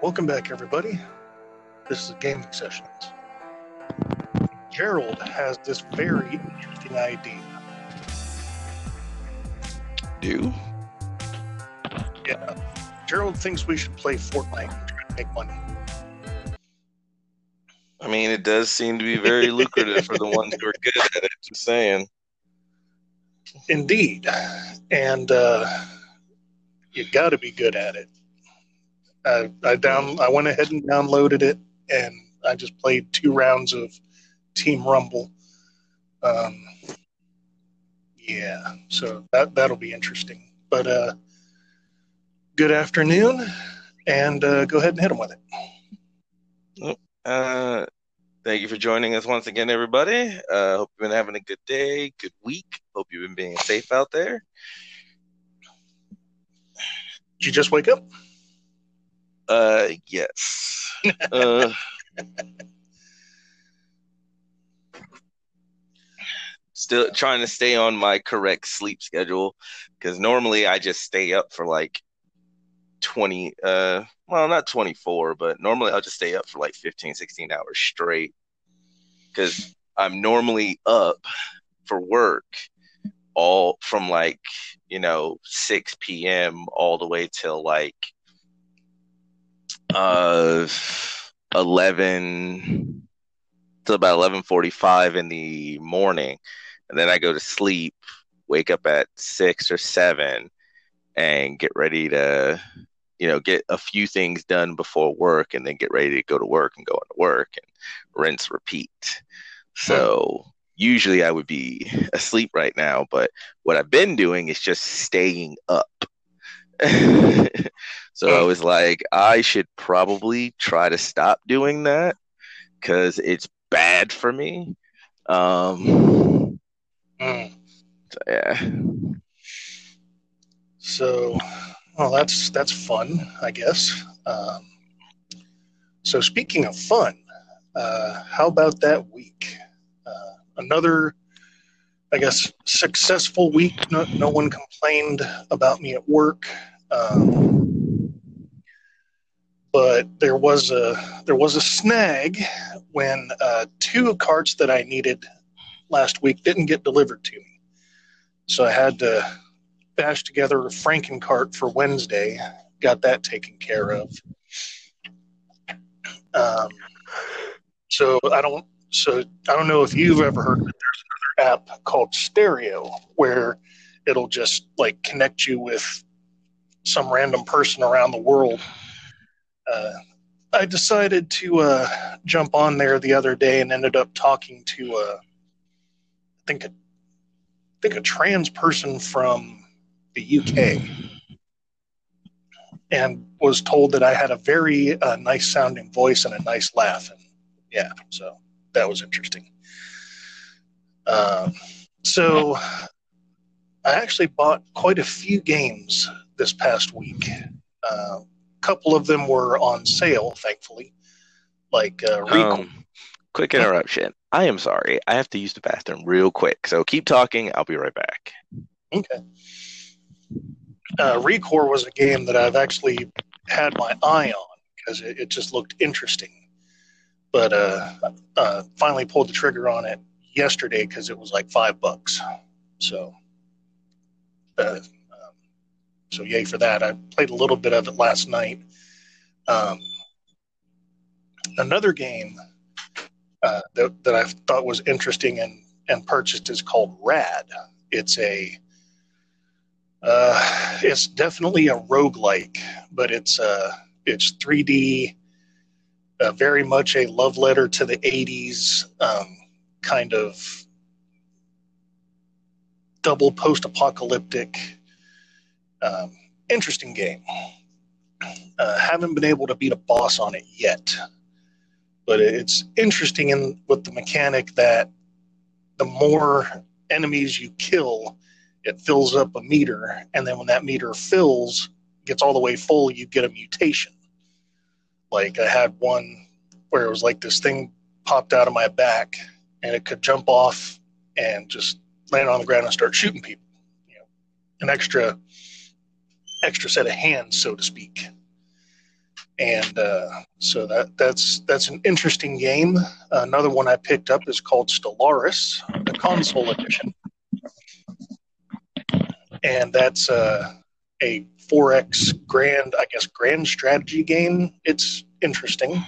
Welcome back, everybody. This is Gaming Sessions. Gerald has this very interesting idea. Do? Yeah. Gerald thinks we should play Fortnite and try to make money. I mean, it does seem to be very lucrative for the ones who are good at it. Just saying. Indeed. And uh, you got to be good at it. I, I down. I went ahead and downloaded it, and I just played two rounds of Team Rumble. Um, yeah, so that that'll be interesting. But uh, good afternoon, and uh, go ahead and hit them with it. Uh, thank you for joining us once again, everybody. Uh, hope you've been having a good day, good week. Hope you've been being safe out there. Did you just wake up? Uh, yes. uh, still trying to stay on my correct sleep schedule because normally I just stay up for like 20 uh well not 24 but normally I'll just stay up for like 15 16 hours straight cuz I'm normally up for work all from like you know 6 p.m. all the way till like uh 11 till about 11:45 in the morning. And then I go to sleep wake up at 6 or 7 and get ready to you know get a few things done before work and then get ready to go to work and go into work and rinse repeat. So usually I would be asleep right now but what I've been doing is just staying up so I was like, I should probably try to stop doing that because it's bad for me. Um, Mm. so yeah. So, well, that's that's fun, I guess. Um, so, speaking of fun, uh, how about that week? Uh, another, I guess, successful week. No, no one complained about me at work, um, but there was a there was a snag when uh, two carts that I needed last week didn't get delivered to me. So I had to bash together a Franken cart for Wednesday. Got that taken care of. Um, so I don't. So I don't know if you've ever heard that there's app called Stereo where it'll just like connect you with some random person around the world. Uh, I decided to uh, jump on there the other day and ended up talking to uh, I think a I think a trans person from the UK and was told that I had a very uh, nice sounding voice and a nice laugh. And yeah, so that was interesting. Um, so I actually bought quite a few games this past week. Uh, a couple of them were on sale, thankfully, like uh. Um, quick interruption. I am sorry. I have to use the bathroom real quick. So keep talking. I'll be right back. Okay. Uh, Recore was a game that I've actually had my eye on because it, it just looked interesting. But uh, uh, finally pulled the trigger on it yesterday because it was like five bucks. So, uh, um, so yay for that. I played a little bit of it last night. Um, another game uh, that, that I thought was interesting and, and purchased is called Rad. It's a uh, it's definitely a roguelike, but it's uh, it's 3D, uh, very much a love letter to the 80s um, kind of double post-apocalyptic, um, interesting game. Uh, haven't been able to beat a boss on it yet, but it's interesting in with the mechanic that the more enemies you kill, it fills up a meter, and then when that meter fills, gets all the way full, you get a mutation. Like I had one where it was like this thing popped out of my back, and it could jump off and just land on the ground and start shooting people. You know, an extra extra set of hands, so to speak. and uh, so that that's that's an interesting game. Another one I picked up is called Stellaris, the console edition, and that's uh, a 4X grand, I guess, grand strategy game. It's interesting.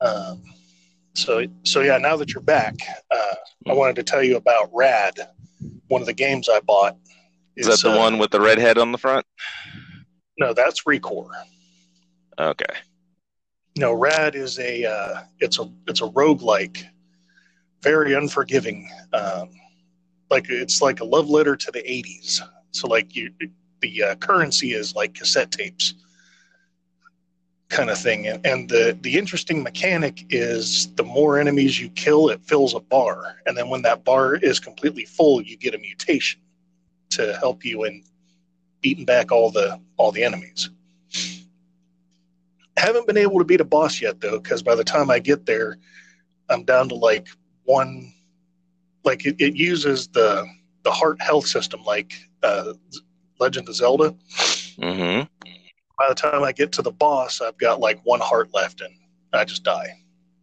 Um, so so yeah, now that you're back, uh, I wanted to tell you about Rad, one of the games I bought. Is, is that the uh, one with the red head on the front? No, that's Recore. Okay. No, Rad is a uh, it's a it's a roguelike, very unforgiving. Um, like it's like a love letter to the '80s. So like you, the uh, currency is like cassette tapes, kind of thing. And, and the the interesting mechanic is the more enemies you kill, it fills a bar, and then when that bar is completely full, you get a mutation to help you in beating back all the all the enemies. Haven't been able to beat a boss yet though, because by the time I get there, I'm down to like one. Like it, it uses the the heart health system, like uh, Legend of Zelda. Mm-hmm. By the time I get to the boss, I've got like one heart left, and I just die.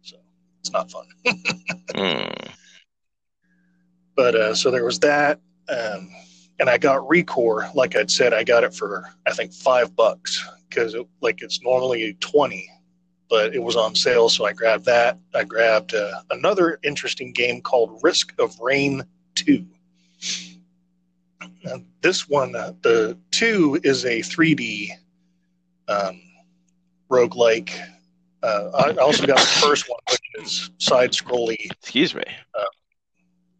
So it's not fun. mm. But uh, so there was that. Um, and I got Recore. Like I'd said, I got it for I think five bucks because it, like it's normally twenty, but it was on sale, so I grabbed that. I grabbed uh, another interesting game called Risk of Rain Two. Now, this one, uh, the two is a 3D um, roguelike. Uh, I also got the first one, which is side scrolly. Excuse me. Uh,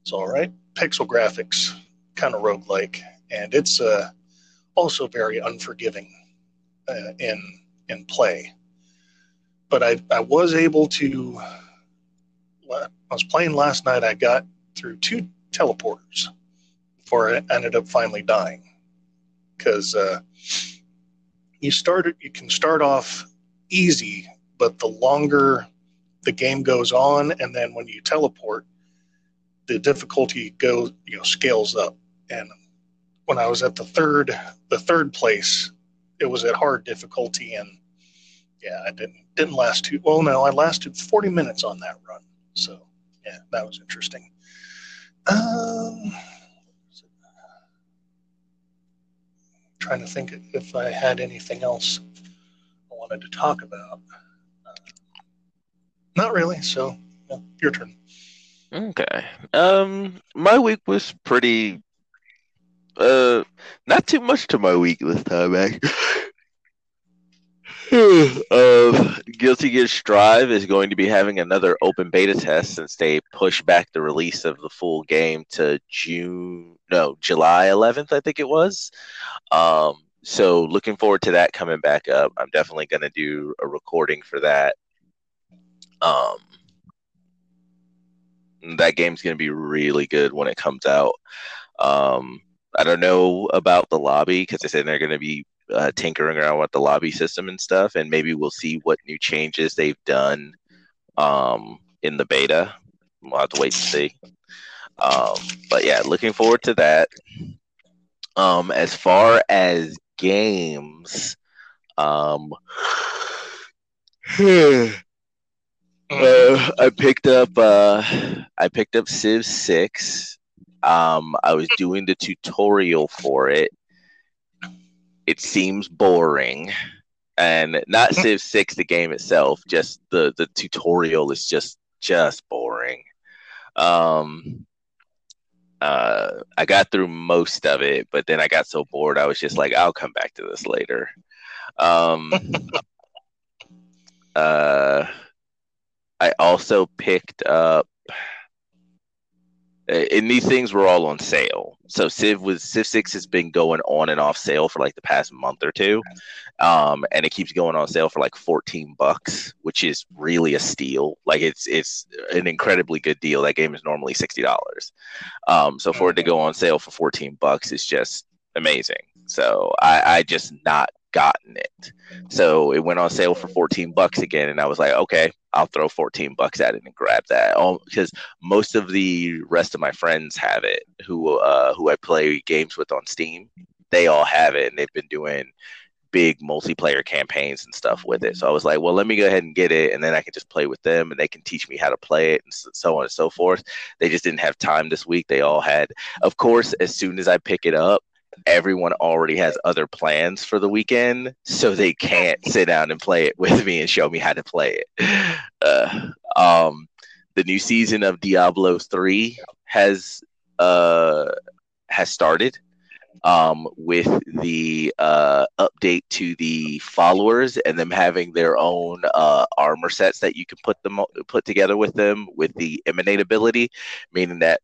it's all right. Pixel graphics kind of roguelike, and it's uh, also very unforgiving uh, in in play. But I I was able to. I was playing last night. I got through two teleporters before I ended up finally dying because uh, you started you can start off easy, but the longer the game goes on, and then when you teleport, the difficulty goes you know scales up and when I was at the third the third place, it was at hard difficulty, and yeah, I didn't didn't last too well. No, I lasted forty minutes on that run, so yeah, that was interesting. Um, trying to think if I had anything else I wanted to talk about. Uh, not really. So, yeah, your turn. Okay. Um, my week was pretty uh, not too much to my week this time, actually. uh, Guilty Gear Strive is going to be having another open beta test since they pushed back the release of the full game to June, no, July 11th, I think it was. Um, so looking forward to that coming back up. I'm definitely going to do a recording for that. Um, that game's going to be really good when it comes out. Um, I don't know about the lobby because they said they're going to be uh, tinkering around with the lobby system and stuff, and maybe we'll see what new changes they've done um, in the beta. We'll have to wait and see. Um, but yeah, looking forward to that. Um, as far as games, um, uh, I picked up uh, I picked up Civ Six. Um, I was doing the tutorial for it. It seems boring, and not mm-hmm. Civ Six, the game itself. Just the the tutorial is just just boring. Um, uh, I got through most of it, but then I got so bored. I was just like, I'll come back to this later. Um, uh, I also picked up and these things were all on sale. So Civ was Civ Six has been going on and off sale for like the past month or two, um, and it keeps going on sale for like fourteen bucks, which is really a steal. Like it's it's an incredibly good deal. That game is normally sixty dollars, um, so for it to go on sale for fourteen bucks is just amazing. So I, I just not gotten it. So it went on sale for 14 bucks again. And I was like, okay, I'll throw 14 bucks at it and grab that. Oh, because most of the rest of my friends have it who, uh, who I play games with on Steam. They all have it and they've been doing big multiplayer campaigns and stuff with it. So I was like, well, let me go ahead and get it, and then I can just play with them, and they can teach me how to play it, and so on and so forth. They just didn't have time this week. They all had, of course, as soon as I pick it up, everyone already has other plans for the weekend, so they can't sit down and play it with me and show me how to play it. Uh, um, the new season of Diablo three has uh, has started um, with the uh, update to the followers and them having their own uh, armor sets that you can put them put together with them with the emanate ability, meaning that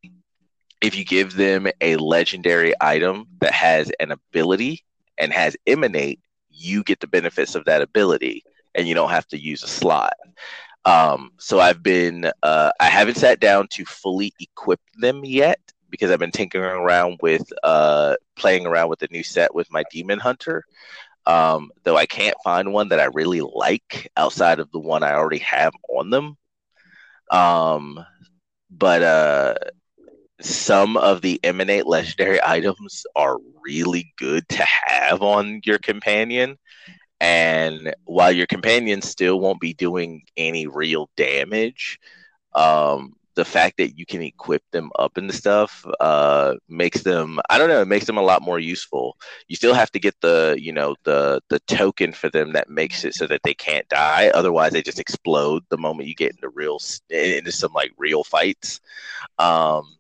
if you give them a legendary item that has an ability and has emanate, you get the benefits of that ability, and you don't have to use a slot. Um, so I've been uh, I haven't sat down to fully equip them yet because I've been tinkering around with uh, playing around with the new set with my Demon Hunter. Um, though I can't find one that I really like outside of the one I already have on them. Um, but uh, some of the emanate legendary items are really good to have on your companion. And while your companion still won't be doing any real damage, um, the fact that you can equip them up and stuff uh, makes them I don't know, it makes them a lot more useful. You still have to get the, you know, the the token for them that makes it so that they can't die. Otherwise they just explode the moment you get into real into some like real fights. Um,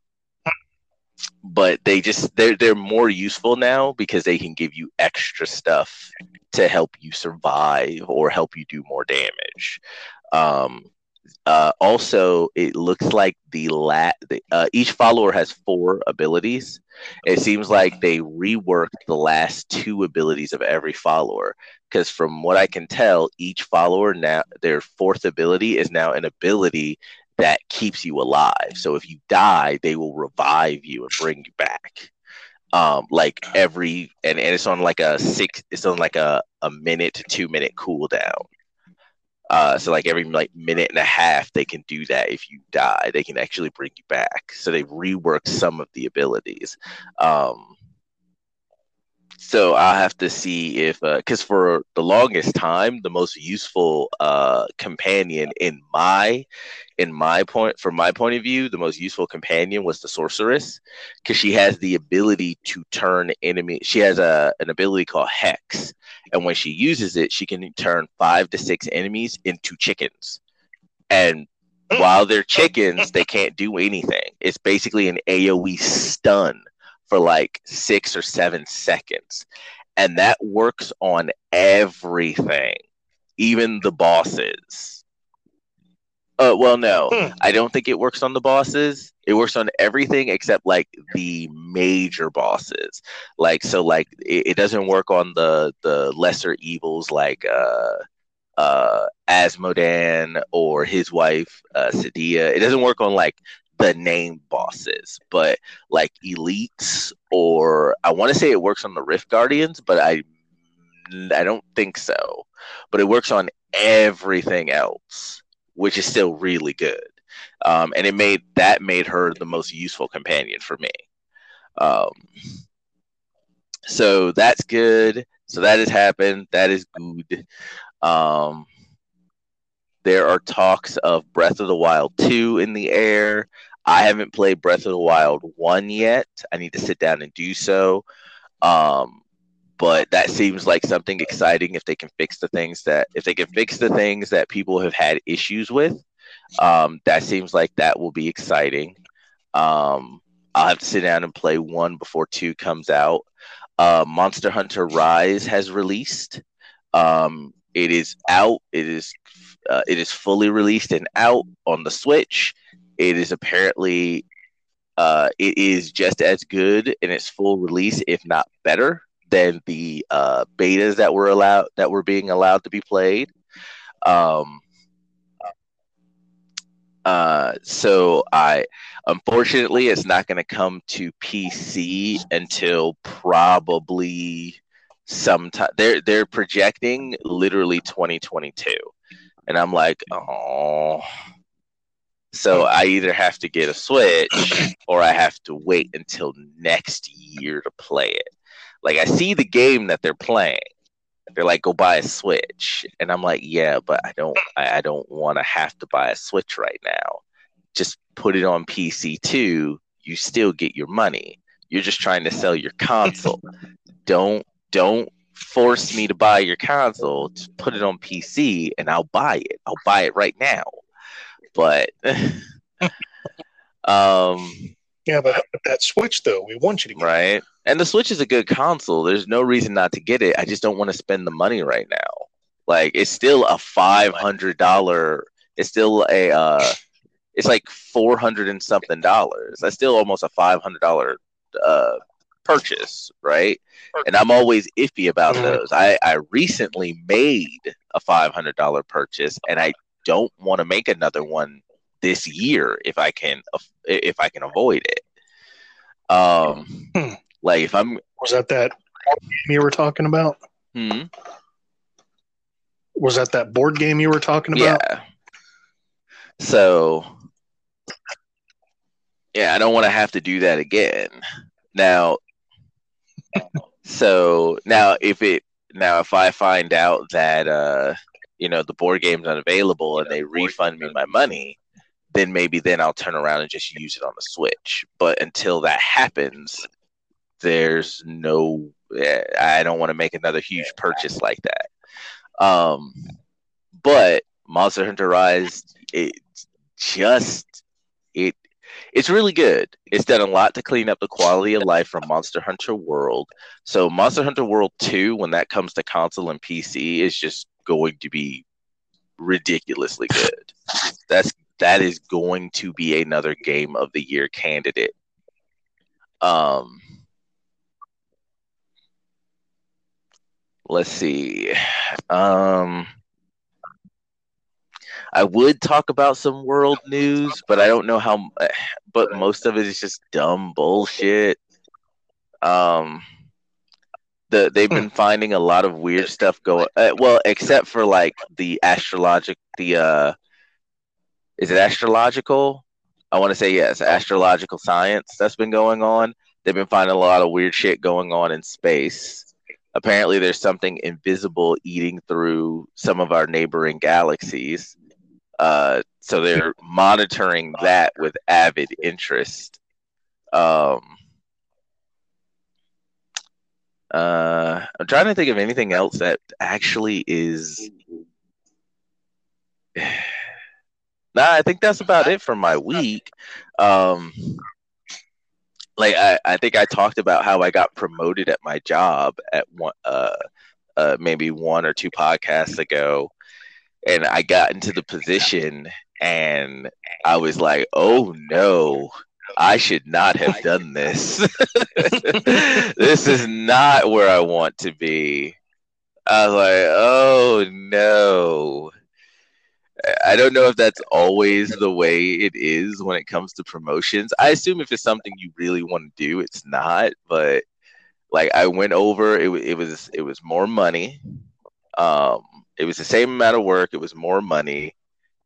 but they just they're they're more useful now because they can give you extra stuff to help you survive or help you do more damage. Um, uh, also, it looks like the lat uh, each follower has four abilities. It seems like they reworked the last two abilities of every follower because, from what I can tell, each follower now their fourth ability is now an ability that keeps you alive. So if you die, they will revive you and bring you back. Um, like every and, and it's on like a six it's on like a, a minute to two minute cooldown. Uh, so like every like minute and a half they can do that if you die they can actually bring you back so they've reworked some of the abilities um, so I'll have to see if, because uh, for the longest time, the most useful uh, companion in my, in my point, from my point of view, the most useful companion was the sorceress, because she has the ability to turn enemy. She has a an ability called Hex, and when she uses it, she can turn five to six enemies into chickens, and while they're chickens, they can't do anything. It's basically an AOE stun for like six or seven seconds. And that works on everything, even the bosses. Uh, well, no, hmm. I don't think it works on the bosses. It works on everything except like the major bosses. Like so, like it, it doesn't work on the the lesser evils like uh, uh, Azmodan or his wife uh, Cydaea. It doesn't work on like the name bosses, but like elites or I want to say it works on the Rift Guardians, but I I don't think so. But it works on everything else, which is still really good. Um, and it made that made her the most useful companion for me. Um, so that's good. So that has happened. That is good. Um, there are talks of Breath of the Wild 2 in the air. I haven't played Breath of the Wild 1 yet. I need to sit down and do so. Um, but that seems like something exciting if they can fix the things that if they can fix the things that people have had issues with. Um, that seems like that will be exciting. Um, I'll have to sit down and play one before two comes out. Uh, Monster Hunter Rise has released. Um, it is out. It is uh, it is fully released and out on the Switch. It is apparently uh, it is just as good in its full release, if not better, than the uh, betas that were allowed that were being allowed to be played. Um, uh, so I, unfortunately, it's not going to come to PC until probably sometime. They're they're projecting literally 2022, and I'm like, oh so I either have to get a Switch or I have to wait until next year to play it. Like I see the game that they're playing. they're like, go buy a Switch. And I'm like, yeah, but I don't I, I don't want to have to buy a Switch right now. Just put it on PC too. You still get your money. You're just trying to sell your console. don't don't force me to buy your console. Just put it on PC and I'll buy it. I'll buy it right now. But um yeah, but that Switch though, we want you to get right. It. And the Switch is a good console. There's no reason not to get it. I just don't want to spend the money right now. Like it's still a five hundred dollar. It's still a. uh It's like four hundred and something dollars. That's still almost a five hundred dollar uh purchase, right? And I'm always iffy about those. I I recently made a five hundred dollar purchase, and I don't want to make another one this year if I can if I can avoid it. Um, hmm. like if I'm was that that game you were talking about? Hmm. Was that that board game you were talking about? Yeah. So, yeah, I don't want to have to do that again. Now, so now if it now if I find out that uh you know the board game's unavailable and they refund me my money, then maybe then I'll turn around and just use it on the Switch. But until that happens, there's no. Eh, I don't want to make another huge purchase like that. Um, but Monster Hunter Rise, it just it it's really good. It's done a lot to clean up the quality of life from Monster Hunter World. So Monster Hunter World 2 when that comes to console and PC is just going to be ridiculously good. That's that is going to be another game of the year candidate. Um, let's see. Um, I would talk about some world news, but I don't know how. But most of it is just dumb bullshit. Um, the they've been finding a lot of weird stuff going. Uh, well, except for like the astrologic, the uh, is it astrological? I want to say yes, astrological science that's been going on. They've been finding a lot of weird shit going on in space. Apparently, there's something invisible eating through some of our neighboring galaxies. Uh, so they're monitoring that with avid interest. Um, uh, I'm trying to think of anything else that actually is nah, I think that's about it for my week. Um, like I, I think I talked about how I got promoted at my job at one, uh, uh, maybe one or two podcasts ago, and I got into the position, and I was like, oh no. I should not have done this. this is not where I want to be. I was like, oh no. I don't know if that's always the way it is when it comes to promotions. I assume if it's something you really want to do, it's not. But like I went over, it, it was it was more money. Um, it was the same amount of work. It was more money,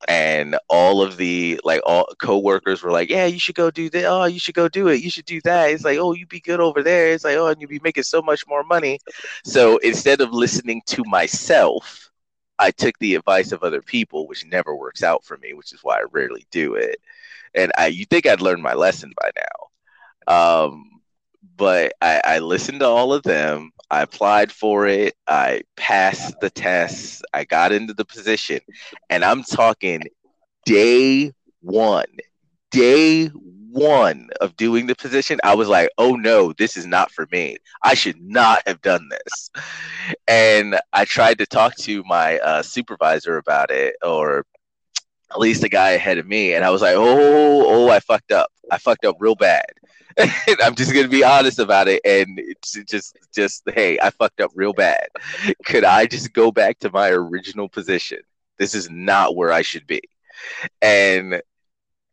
and all of the like all coworkers were like, "Yeah, you should go do that. Oh, you should go do it. You should do that." It's like, "Oh, you'd be good over there." It's like, "Oh, and you'd be making so much more money." So instead of listening to myself I took the advice of other people, which never works out for me, which is why I rarely do it. And I, you think I'd learned my lesson by now. Um, but I, I listened to all of them. I applied for it. I passed the tests. I got into the position. And I'm talking day one, day one of doing the position, I was like, oh no, this is not for me. I should not have done this. And I tried to talk to my uh, supervisor about it, or at least the guy ahead of me, and I was like, oh, oh, I fucked up. I fucked up real bad. I'm just gonna be honest about it, and it's just, just hey, I fucked up real bad. Could I just go back to my original position? This is not where I should be. And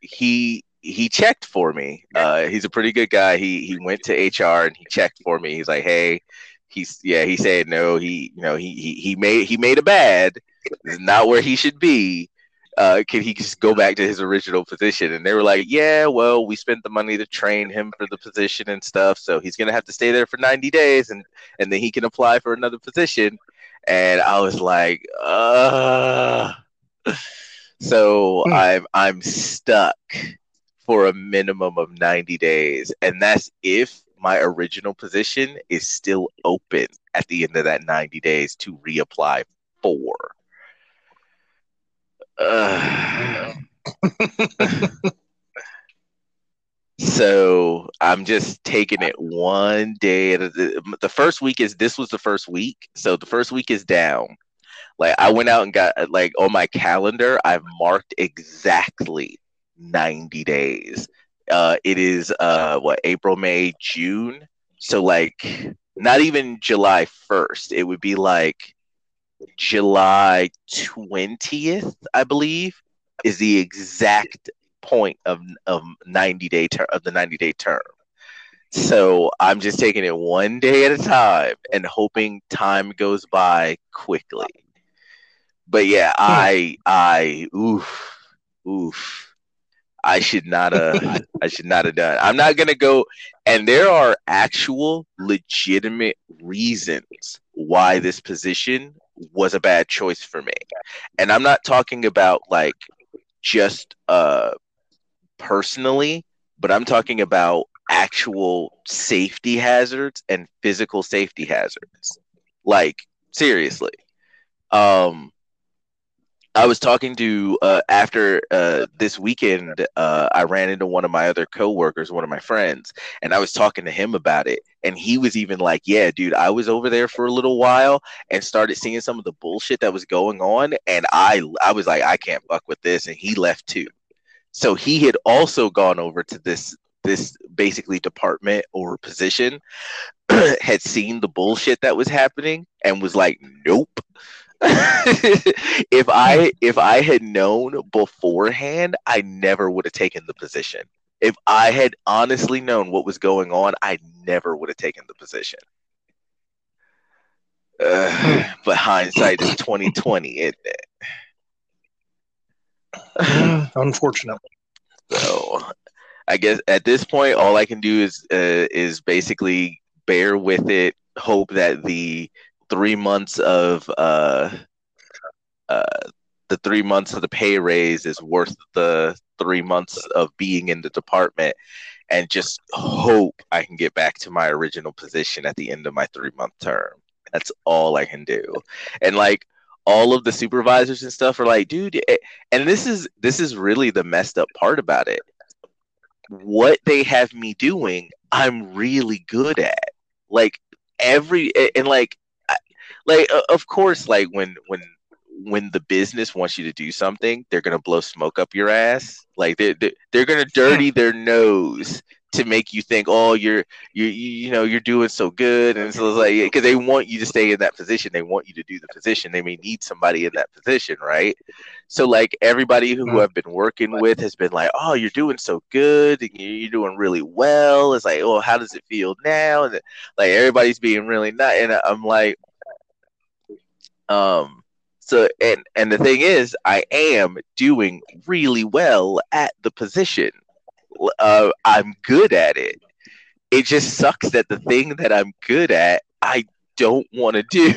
he he checked for me. Uh, he's a pretty good guy. He he went to HR and he checked for me. He's like, hey, he's yeah. He said no. He you know he he, he made he made a bad. This is not where he should be. Uh, can he just go back to his original position? And they were like, yeah, well, we spent the money to train him for the position and stuff, so he's gonna have to stay there for 90 days, and and then he can apply for another position. and I was like, uh. So hmm. I'm I'm stuck for a minimum of 90 days, and that's if my original position is still open at the end of that 90 days to reapply for. So I'm just taking it one day at a, the first week is this was the first week. So the first week is down. Like I went out and got like on my calendar, I've marked exactly 90 days. Uh it is uh what April, May, June. So like not even July 1st. It would be like July 20th, I believe, is the exact point of of 90 day of the 90 day term. So I'm just taking it one day at a time and hoping time goes by quickly. But yeah, hmm. I I oof oof. I should not have I should not have done. I'm not gonna go and there are actual legitimate reasons why this position was a bad choice for me. And I'm not talking about like just uh personally, but I'm talking about actual safety hazards and physical safety hazards. Like seriously. Um I was talking to uh, after uh, this weekend. Uh, I ran into one of my other coworkers, one of my friends, and I was talking to him about it. And he was even like, "Yeah, dude, I was over there for a little while and started seeing some of the bullshit that was going on, and I, I was like, I can't fuck with this." And he left too. So he had also gone over to this this basically department or position, had seen the bullshit that was happening, and was like, "Nope." if I if I had known beforehand, I never would have taken the position. If I had honestly known what was going on, I never would have taken the position. Uh, but hindsight is twenty twenty, isn't it? Unfortunately. So, I guess at this point, all I can do is uh, is basically bear with it. Hope that the three months of uh, uh, the three months of the pay raise is worth the three months of being in the department and just hope I can get back to my original position at the end of my three month term. That's all I can do. And like all of the supervisors and stuff are like, dude, eh, and this is this is really the messed up part about it. What they have me doing, I'm really good at. Like every and like like of course like when when when the business wants you to do something, they're gonna blow smoke up your ass. Like they're they're, they're gonna dirty their nose to make you think, oh, you're you you know you're doing so good, and so it's like because they want you to stay in that position, they want you to do the position. They may need somebody in that position, right? So like everybody who, mm-hmm. I've been working with has been like, oh, you're doing so good, you're doing really well. It's like, oh, how does it feel now? And like everybody's being really nice, and I'm like, um so and and the thing is, I am doing really well at the position. Uh, I'm good at it. It just sucks that the thing that I'm good at, I don't want to do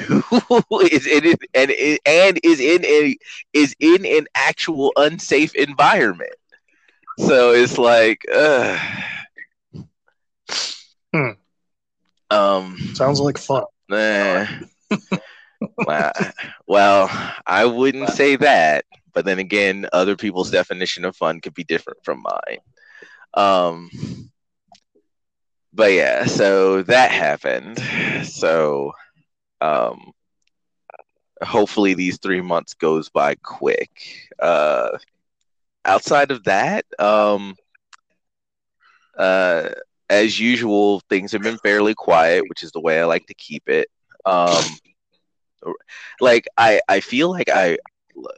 is in and and is in a is in an actual unsafe environment. So it's like, uh, hmm. um, sounds like fun. Uh, well, well, I wouldn't say that, but then again, other people's definition of fun could be different from mine. Um, but yeah, so that happened. So, um, hopefully these three months goes by quick. Uh, outside of that, um, uh, as usual, things have been fairly quiet, which is the way I like to keep it. Um, like I I feel like I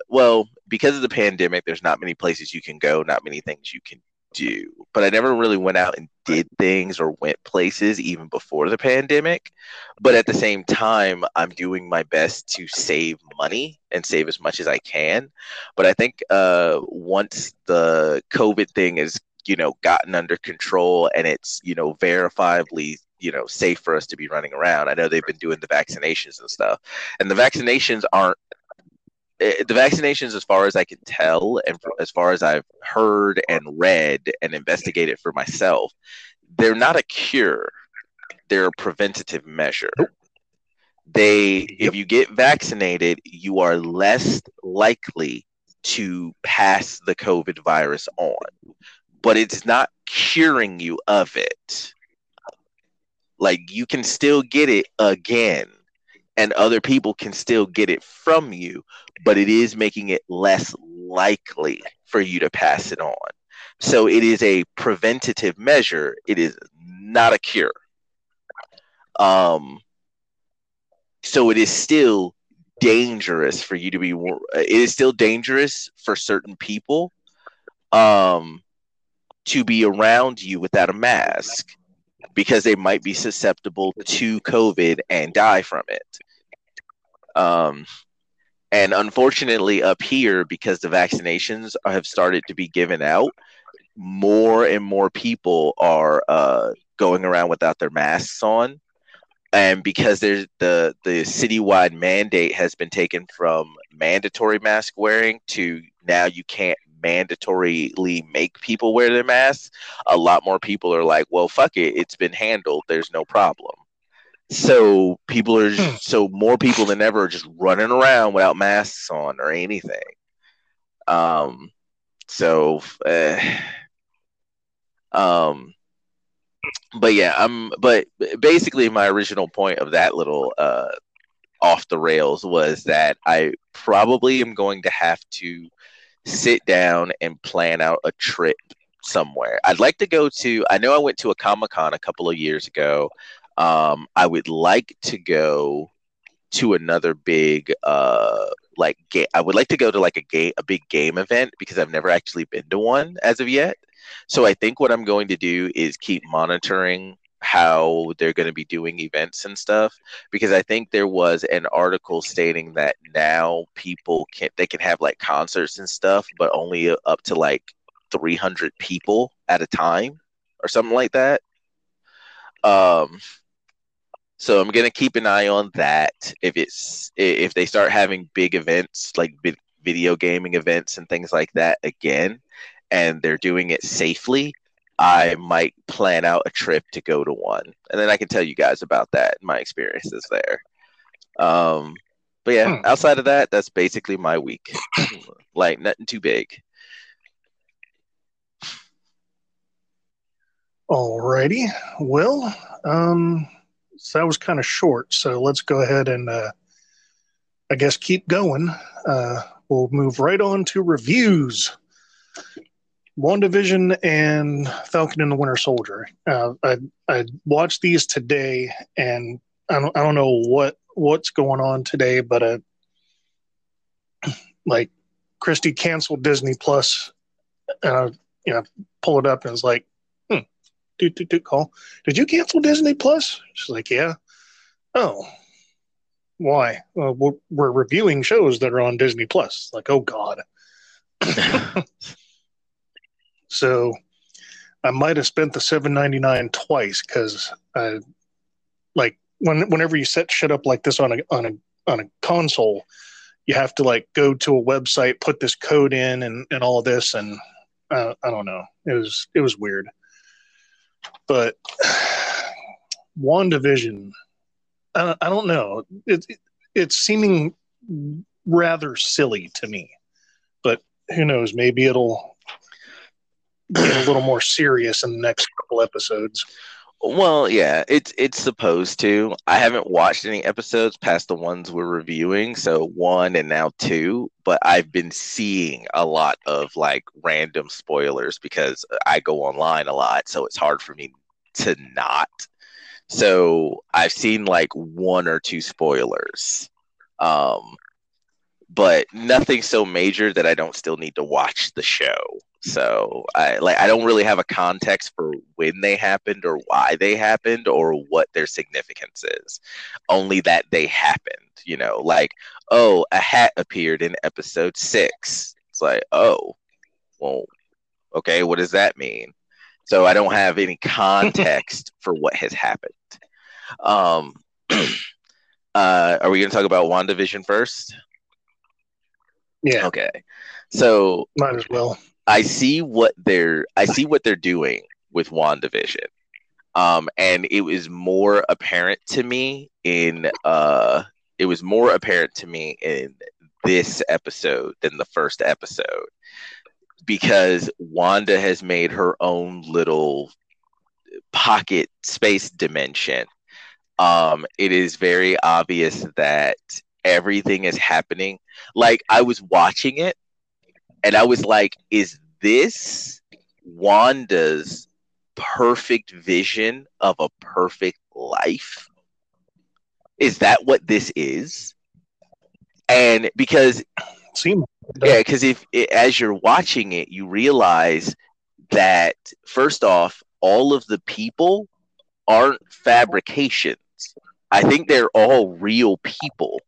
well because of the pandemic there's not many places you can go not many things you can do. But I never really went out and did things or went places even before the pandemic. But at the same time I'm doing my best to save money and save as much as I can. But I think uh once the covid thing is you know gotten under control and it's you know verifiably you know safe for us to be running around. I know they've been doing the vaccinations and stuff, and the vaccinations aren't eh, the vaccinations, as far as I can tell, and as far as I've heard and read and investigated for myself, they're not a cure. They're a preventative measure. They, if you get vaccinated, you are less likely to pass the COVID virus on, but it's not curing you of it. Like you can still get it again, and other people can still get it from you, but it is making it less likely for you to pass it on. So it is a preventative measure. It is not a cure. Um, so it is still dangerous for you to be. It is still dangerous for certain people, um, to be around you without a mask because they might be susceptible to COVID and die from it. Um, and unfortunately, up here, because the vaccinations have started to be given out, more and more people are uh, going around without their masks on. And because there's the the citywide mandate has been taken from mandatory mask wearing to now you can't mandatorily make people wear their masks, a lot more people are like, well, fuck it, it's been handled. There's no problem. So people are just, hmm. so more people than ever are just running around without masks on or anything. Um, so, uh, um, but yeah, I'm. But basically, my original point of that little uh, off the rails was that I probably am going to have to sit down and plan out a trip somewhere. I'd like to go to. I know I went to a Comic Con a couple of years ago. Um, I would like to go to another big uh like game. I would like to go to like a game, a big game event because I've never actually been to one as of yet. So I think what I'm going to do is keep monitoring how they're going to be doing events and stuff because I think there was an article stating that now people can they can have like concerts and stuff but only up to like 300 people at a time or something like that. Um so I'm going to keep an eye on that if it's if they start having big events like video gaming events and things like that again and they're doing it safely I might plan out a trip to go to one, and then I can tell you guys about that, my experiences there. Um, but yeah, hmm. outside of that, that's basically my week. like nothing too big. Alrighty. Well, um, so that was kind of short. So let's go ahead and, uh, I guess, keep going. Uh, we'll move right on to reviews. WandaVision and Falcon and the Winter Soldier. Uh, I I watched these today, and I don't I don't know what what's going on today, but uh, like Christy canceled Disney Plus, and I you know pull it up and it's like, hmm, do do do call. Did you cancel Disney Plus? She's like, yeah. Oh, why? Uh, we're, we're reviewing shows that are on Disney Plus. Like, oh God. So I might have spent the seven ninety nine twice because I like when whenever you set shit up like this on a on a on a console, you have to like go to a website, put this code in, and and all this, and uh, I don't know. It was it was weird, but WandaVision, I, I don't know. It, it it's seeming rather silly to me, but who knows? Maybe it'll get a little more serious in the next couple episodes. Well, yeah, it's it's supposed to. I haven't watched any episodes past the ones we're reviewing, so one and now two, but I've been seeing a lot of like random spoilers because I go online a lot, so it's hard for me to not. So, I've seen like one or two spoilers. Um but nothing so major that I don't still need to watch the show. So I like I don't really have a context for when they happened or why they happened or what their significance is. Only that they happened, you know, like oh, a hat appeared in episode 6. It's like, "Oh, well, okay, what does that mean?" so I don't have any context for what has happened. Um, uh, are we going to talk about WandaVision first? Yeah. Okay. So might as well. I see what they're I see what they're doing with WandaVision. Um, and it was more apparent to me in uh it was more apparent to me in this episode than the first episode because Wanda has made her own little pocket space dimension. Um, it is very obvious that everything is happening. Like I was watching it and I was like, is this Wanda's perfect vision of a perfect life? Is that what this is? And because Seem yeah, because if as you're watching it, you realize that first off, all of the people aren't fabrications. I think they're all real people.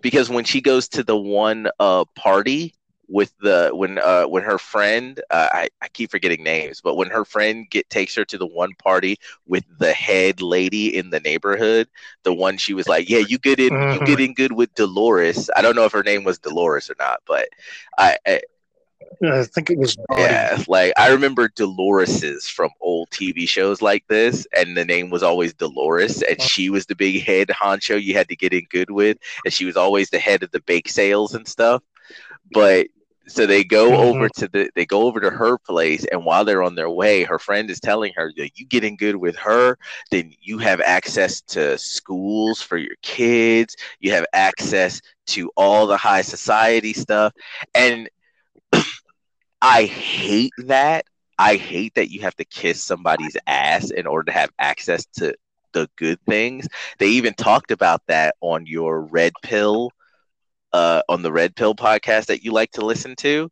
Because when she goes to the one uh, party with the when uh, when her friend uh, I, I keep forgetting names, but when her friend get takes her to the one party with the head lady in the neighborhood, the one she was like, "Yeah, you get in, Mhm. you get in good with Dolores." I don't know if her name was Dolores or not, but I, I I think it was yeah, like I remember Dolores's from old TV shows like this, and the name was always Dolores, and she was the big head honcho you had to get in good with, and she was always the head of the bake sales and stuff. But so they go Mhm. over to the they go over to her place, and while they're on their way, her friend is telling her that you get in good with her, then you have access to schools for your kids, you have access to all the high society stuff, and I hate that. I hate that you have to kiss somebody's ass in order to have access to the good things. They even talked about that on your red pill, uh, on the red pill podcast that you like to listen to.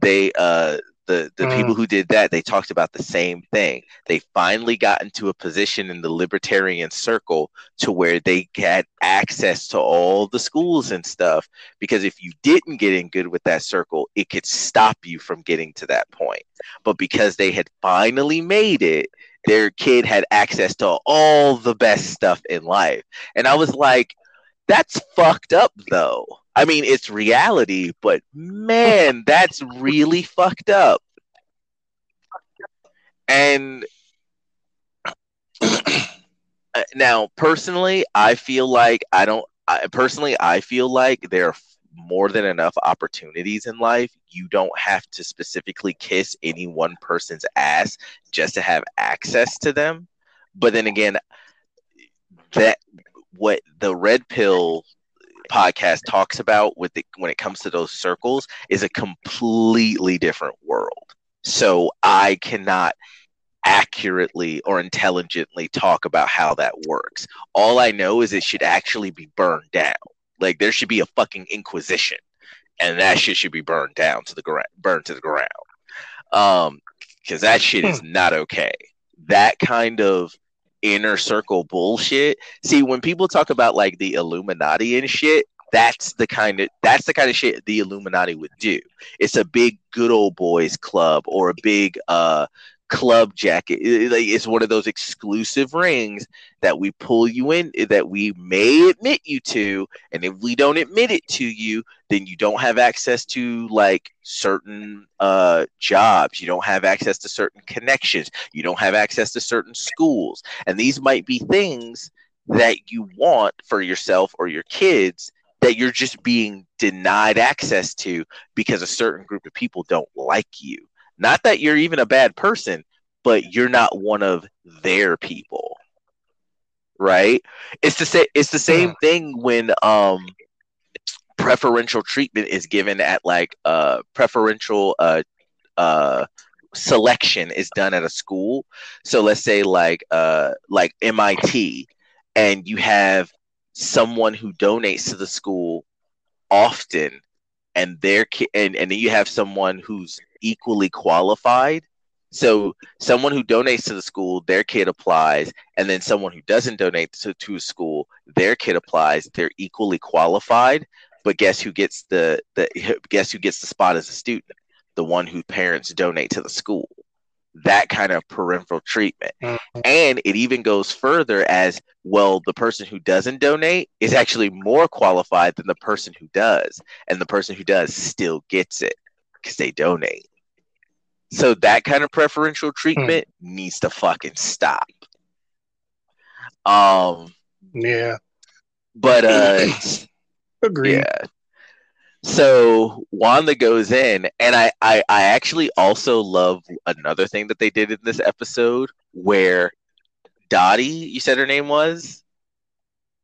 They, uh, the the Mm. people who did that, they talked about the same thing. They finally got into a position in the libertarian circle to where they had access to all the schools and stuff because if you didn't get in good with that circle, it could stop you from getting to that point. But because they had finally made it, their kid had access to all the best stuff in life. And I was like, that's fucked up though. I mean, it's reality, but man, that's really fucked up. And now personally i feel like i don't I, personally i feel like there are more than enough opportunities in life you don't have to specifically kiss any one person's ass just to have access to them but then again that what the red pill podcast talks about with the, when it comes to those circles is a completely different world so i cannot accurately or intelligently talk about how that works. All I know is it should actually be burned down. Like there should be a fucking inquisition, and that shit should be burned down to the ground, burned to the ground. Um, because that shit is not okay. That kind of inner circle bullshit. See, when people talk about like the Illuminati and shit, that's the kind of that's the kind of shit the Illuminati would do. It's a big good old boys club or a big uh club jacket. It's one of those exclusive rings that we pull you in, that we may admit you to, and if we don't admit it to you, then you don't have access to like certain uh, jobs. You don't have access to certain connections. You don't have access to certain schools, and these might be things that you want for yourself or your kids that you're just being denied access to because a certain group of people don't like you. Not that you're even a bad person, but you're not one of their people. Right? It's the same it's the same thing when um preferential treatment is given at like uh preferential uh uh selection is done at a school. So let's say like uh like MIT and you have someone who donates to the school often and their ki- and and then you have someone who's equally qualified so someone who donates to the school their kid applies and then someone who doesn't donate to, to a school their kid applies they're equally qualified but guess who gets the the guess who gets the spot as a student the one whose parents donate to the school that kind of parental treatment. Mhm. And it even goes further as well, the person who doesn't donate is actually more qualified than the person who does. And the person who does still gets it because they donate. So that kind of preferential treatment needs to fucking stop. Um, Yeah, but uh, agreed. yeah. So Wanda goes in, and I, I, I actually also love another thing that they did in this episode where Dottie, you said her name was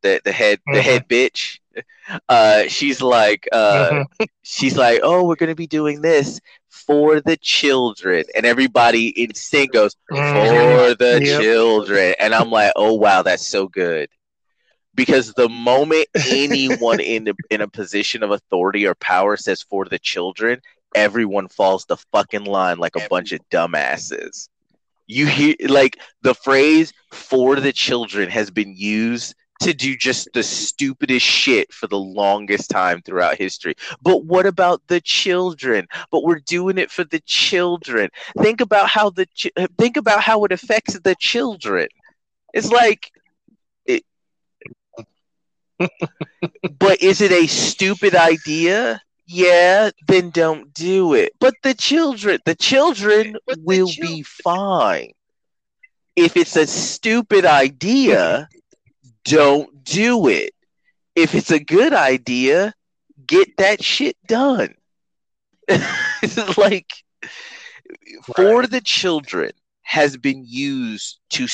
the the head the Mhm. head bitch. Uh, she's like, uh, Mhm. she's like, oh, we're gonna be doing this for the children, and everybody in sync goes Mhm. for the Yep. children, and I'm like, oh wow, that's so good. Because the moment anyone in the, in a position of authority or power says for the children, everyone falls the fucking line like a bunch of dumbasses. You hear like the phrase for the children has been used to do just the stupidest shit for the longest time throughout history. But what about the children? But we're doing it for the children. Think about how the ch- think about how it affects the children. It's like it But is it a stupid idea? Yeah, then don't do it. But the children, the children But the will chil- be fine. If it's a stupid idea, don't do it. If it's a good idea, get that shit done. Like for the children has been used to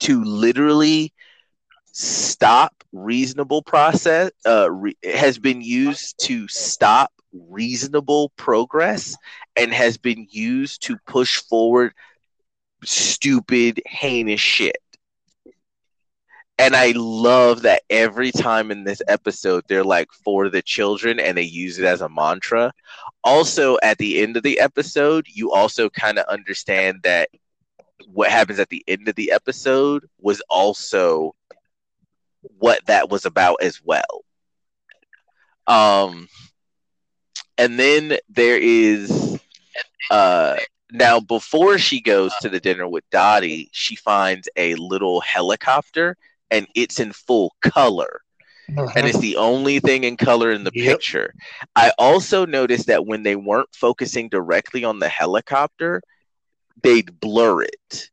to literally stop reasonable process uh re- has been used to stop reasonable progress and has been used to push forward stupid heinous shit and I love that every time in this episode they're like for the children and they use it as a mantra. Also, at the end of the episode, you also kind of understand that what happens at the end of the episode was also what that was about as well. Um, and then there is uh now before she goes to the dinner with Dottie, she finds a little helicopter and it's in full color and Mhm. it's the only thing in color in the Yep. picture. I also noticed that when they weren't focusing directly on the helicopter, they'd blur it.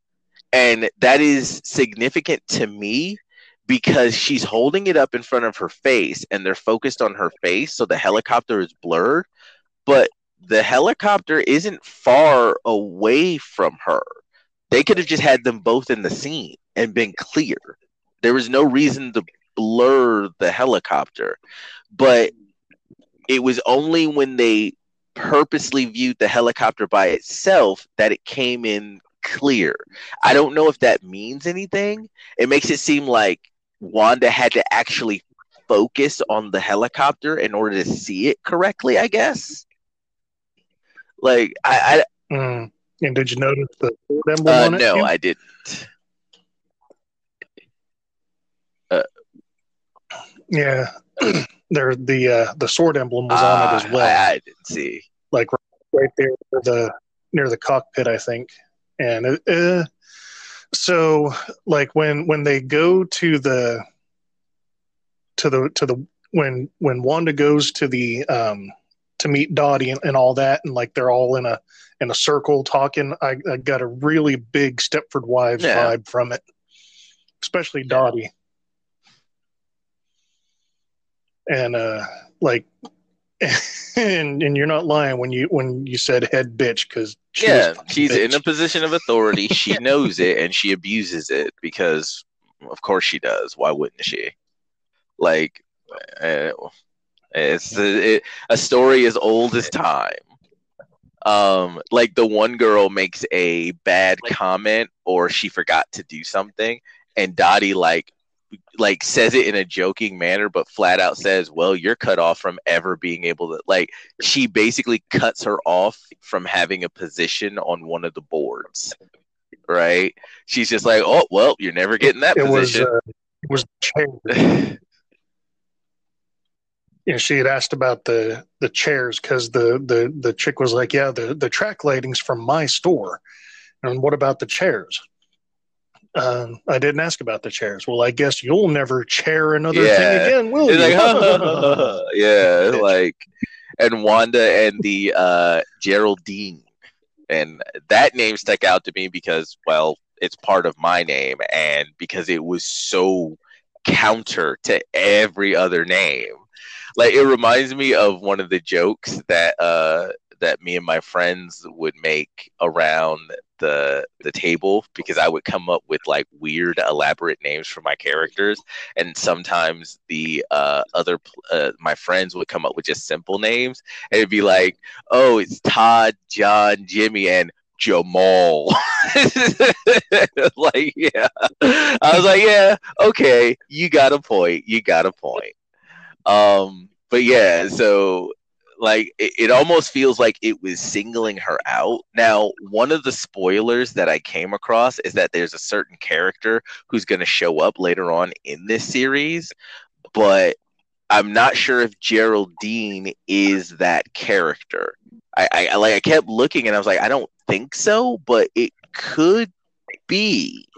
And that is significant to me because she's holding it up in front of her face and they're focused on her face, so the helicopter is blurred, but the helicopter isn't far away from her. They could have just had them both in the scene and been clear. There was no reason to blur the helicopter. But it was only when they purposely viewed the helicopter by itself that it came in clear. I don't know if that means anything. It makes it seem like Wanda had to actually focus on the helicopter in order to see it correctly, I guess. Like I, Mm. And did you notice the sword emblem uh, on it? no? I didn't. Yeah, there the uh, the sword emblem was on it Ah, as well, I, I didn't see. like right there near the near the cockpit, I think. And it, uh, so, like when when they go to the to the to the when when Wanda goes to the um to meet Dottie and, and all that, and like they're all in a in a circle talking. I, I got a really big Stepford Wives Yeah. vibe from it, especially Dottie. And uh, like, and and you're not lying when you when you said head bitch because yeah, she's in a position of authority. She knows it and she abuses it because, of course, she does. Why wouldn't she? Like, uh, it's it, a story as old as time. Um, like the one girl makes a bad comment or she forgot to do something, and Dottie like like says it in a joking manner, but flat out says, "Well, you're cut off from ever being able to." Like she basically cuts her off from having a position on one of the boards. Right? She's just like, "Oh, well, you're never getting that it was position." uh, it was chair. Yeah, she had asked about the the chairs because the the the chick was like, yeah, the the track lighting's from my store, And what about the chairs? Um, I didn't ask about the chairs. Well, I guess you'll never chair another Yeah. thing again, will you? Like, yeah, like, and Wanda and the uh, Geraldine, and that name stuck out to me because, well, it's part of my name, and because it was so counter to every other name. Like it reminds me of one of the jokes that uh, that me and my friends would make around the the table because I would come up with like weird elaborate names for my characters. And sometimes the uh, other uh, my friends would come up with just simple names. And it'd be like oh it's Todd John Jimmy and Jamal. Like yeah. I was like yeah okay. You got a point. You got a point. Um but yeah so like it, it almost feels like it was singling her out. Now one of the spoilers that i came across is that there's a certain character who's going to show up later on in this series but i'm not sure if geraldine is that character. I, I like i kept looking and i was like i don't think so but it could be.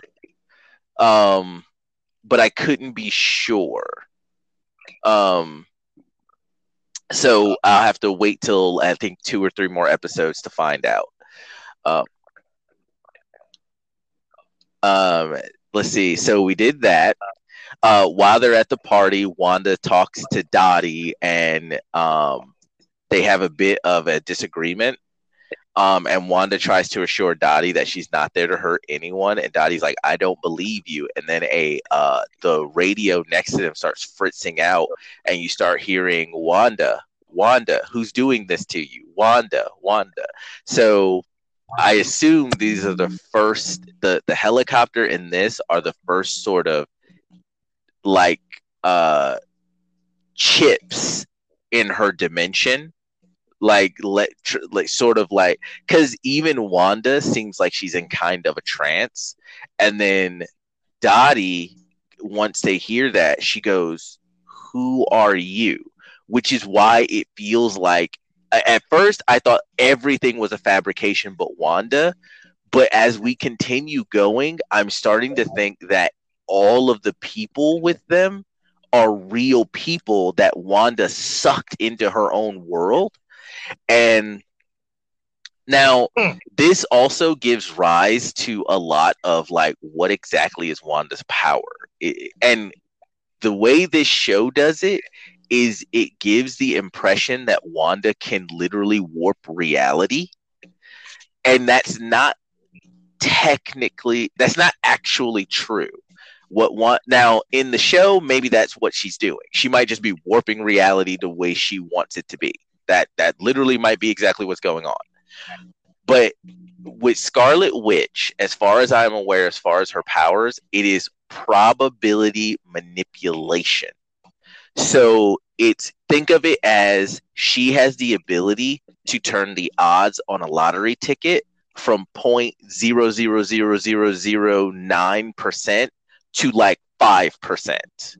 Um but i couldn't be sure. Um so I'll have to wait till I think two or three more episodes to find out. Um, um, let's see. So we did that. Uh, while they're at the party, Wanda talks to Dottie, and um, they have a bit of a disagreement. Um, and Wanda tries to assure Dottie that she's not there to hurt anyone, and Dottie's like, "I don't believe you." And then a uh, the radio next to them starts fritzing out, and you start hearing Wanda, Wanda, who's doing this to you? Wanda, Wanda. So I assume these are the first the the helicopter in this are the first sort of like uh chips in her dimension like let tr- like sort of like because even wanda seems like she's in kind of a trance and then dottie once they hear that she goes who are you? Which is why it feels like at first i thought everything was a fabrication but wanda but as we continue going i'm starting to think that all of the people with them are real people that wanda sucked into her own world and now Hmm. this also gives rise to a lot of like what exactly is wanda's power It- and the way this show does it is it gives the impression that Wanda can literally warp reality. And that's not technically that's not actually true. What want now in the show, maybe that's what she's doing. She might just be warping reality the way she wants it to be. That that literally might be exactly what's going on. But with Scarlet Witch, as far as I'm aware, as far as her powers, it is probability manipulation. So it's think of it as she has the ability to turn the odds on a lottery ticket from point zero zero zero zero zero nine percent to like five percent.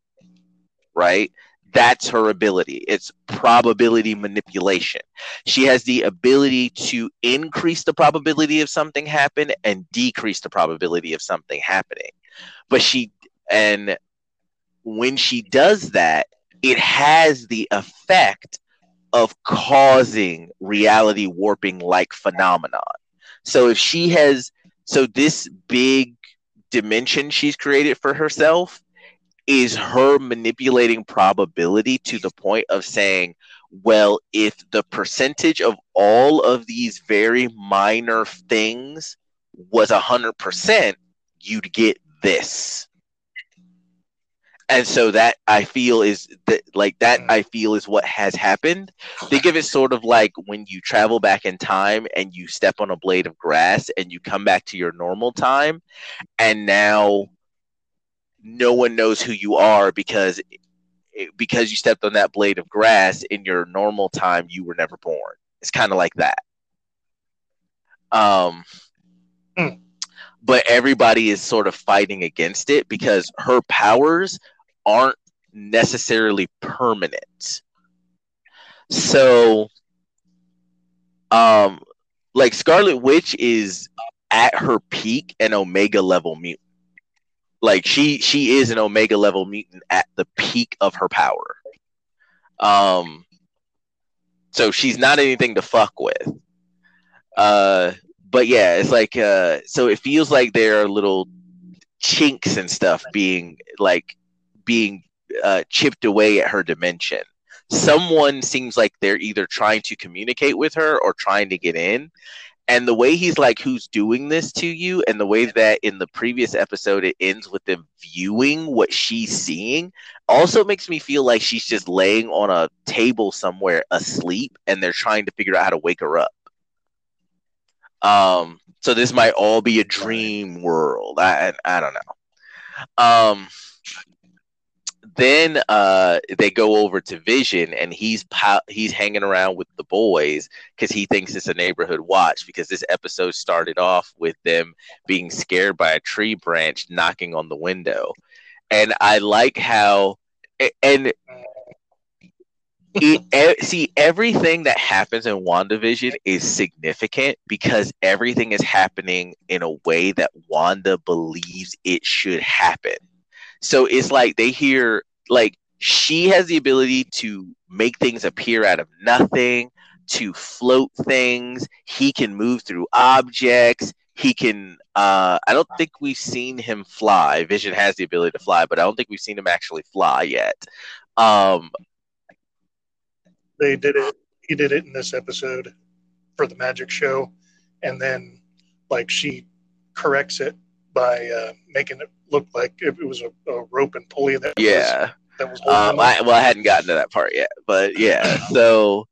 Right? That's her ability. It's probability manipulation. She has the ability to increase the probability of something happen and decrease the probability of something happening. But she and when she does that, it has the effect of causing reality warping like phenomenon. So if she has so this big dimension she's created for herself is her manipulating probability to the point of saying, well, if the percentage of all of these very minor things was a hundred percent, you'd get this and so that I feel is that like that mm. I feel is what has happened. Think of it sort of like when you travel back in time and you step on a blade of grass and you come back to your normal time, and now no one knows who you are because because you stepped on that blade of grass in your normal time you were never born. It's kind of like that. Um. Hmm. But everybody is sort of fighting against it because her powers aren't necessarily permanent. So um like Scarlet Witch is at her peak an omega level mutant. Like she she is an omega level mutant at the peak of her power. Um so she's not anything to fuck with. Uh but yeah, it's like uh so it feels like there are little chinks and stuff being like being uh, chipped away at her dimension. Someone seems like they're either trying to communicate with her or trying to get in. And the way he's like, who's doing this to you? And the way that in the previous episode it ends with them viewing what she's seeing also makes me feel like she's just laying on a table somewhere asleep and they're trying to figure out how to wake her up. Um, so this might all be a dream world. I I don't know. Um, then uh, they go over to Vision, and he's he's hanging around with the boys because he thinks it's a neighborhood watch. Because this episode started off with them being scared by a tree branch knocking on the window, and I like how and it, see everything that happens in WandaVision is significant because everything is happening in a way that Wanda believes it should happen. So it's like they hear like she has the ability to make things appear out of nothing, to float things. He can move through objects. He can. Uh, I don't think we've seen him fly. Vision has the ability to fly, but I don't think we've seen him actually fly yet. Um, they did it. He did it in this episode for the magic show, and then like she corrects it by uh, making it look like if it, was a, a, rope and pulley that yeah. was, that was um, I, well I hadn't gotten to that part yet but yeah so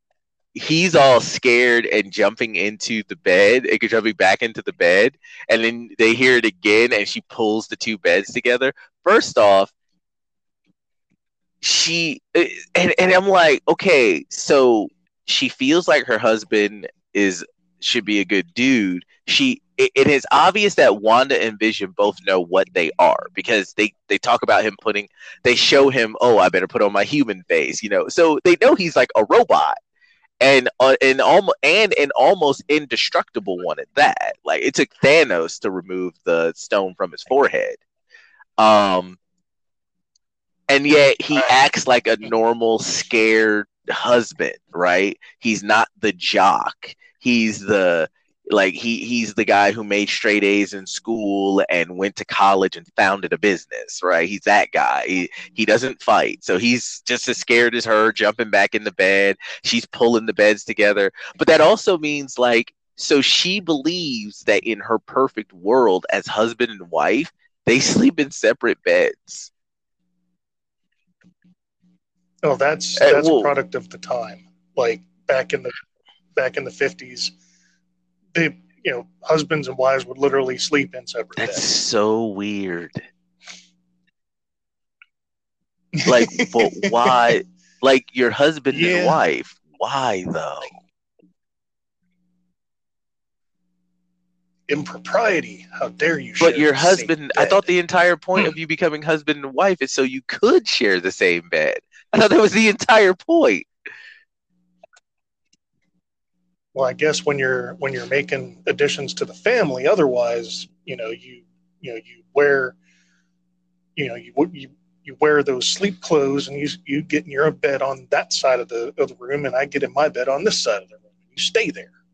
he's all scared and jumping into the bed it and jumping back into the bed and then they hear it again and she pulls the two beds together. First off she and, and i'm like okay so she feels like her husband is should be a good dude. She it, it is obvious that Wanda and Vision both know what they are because they they talk about him putting they show him oh I better put on my human face you know. So they know he's like a robot and uh, and almost and an almost indestructible one at that. Like it took Thanos to remove the stone from his forehead. Um and yet he acts like a normal scared husband right? He's not the jock. He's the like he he's the guy who made straight A's in school and went to college and founded a business, right? He's that guy. He he doesn't fight. So he's just as scared as her jumping back in the bed. She's pulling the beds together. But that also means like so she believes that in her perfect world as husband and wife, they sleep in separate beds. Oh, that's that's uh, well, a product of the time. Like back in the back in the fifties they you know husbands and wives would literally sleep in separate that's beds. so weird. Like but why like your husband yeah. and wife why though? Impropriety. How dare you but your husband i thought the entire point of hmm. you becoming husband and wife is so you could share the same bed. I thought that was the entire point well i guess when you're when you're making additions to the family otherwise you know you you know you wear you know you you you wear those sleep clothes and you you get in your bed on that side of the of the room and I get in my bed on this side of the room. You stay there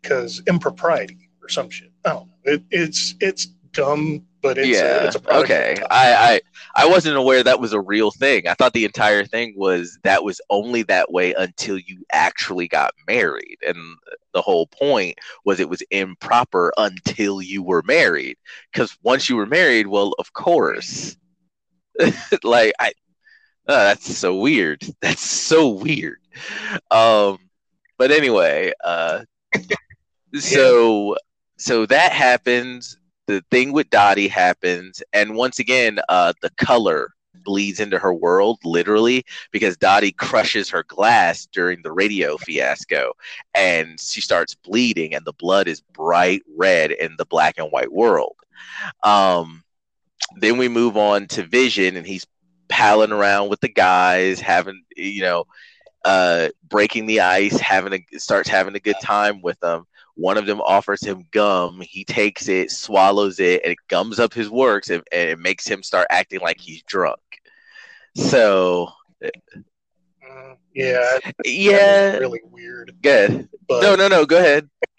because impropriety or some shit. I don't know. It, it's it's dumb but it's yeah, a, it's a okay. I, I I wasn't aware that was a real thing. I thought the entire thing was that was only that way until you actually got married, and the whole point was it was improper until you were married. Because once you were married, well, of course, like I, oh, that's so weird. That's so weird. Um, but anyway, uh, so so that happens the thing with Dottie happens, and once again, uh, the color bleeds into her world literally because Dottie crushes her glass during the radio fiasco, and she starts bleeding, and the blood is bright red in the black and white world. Um, then we move on to Vision, and he's palling around with the guys, having you know, uh, breaking the ice, having a starts having a good time with them One of them offers him gum. He takes it, swallows it, and it gums up his works, and, and it makes him start acting like he's drunk. So, Mm, yeah, yeah, really weird. good. But No, no, no. Go ahead.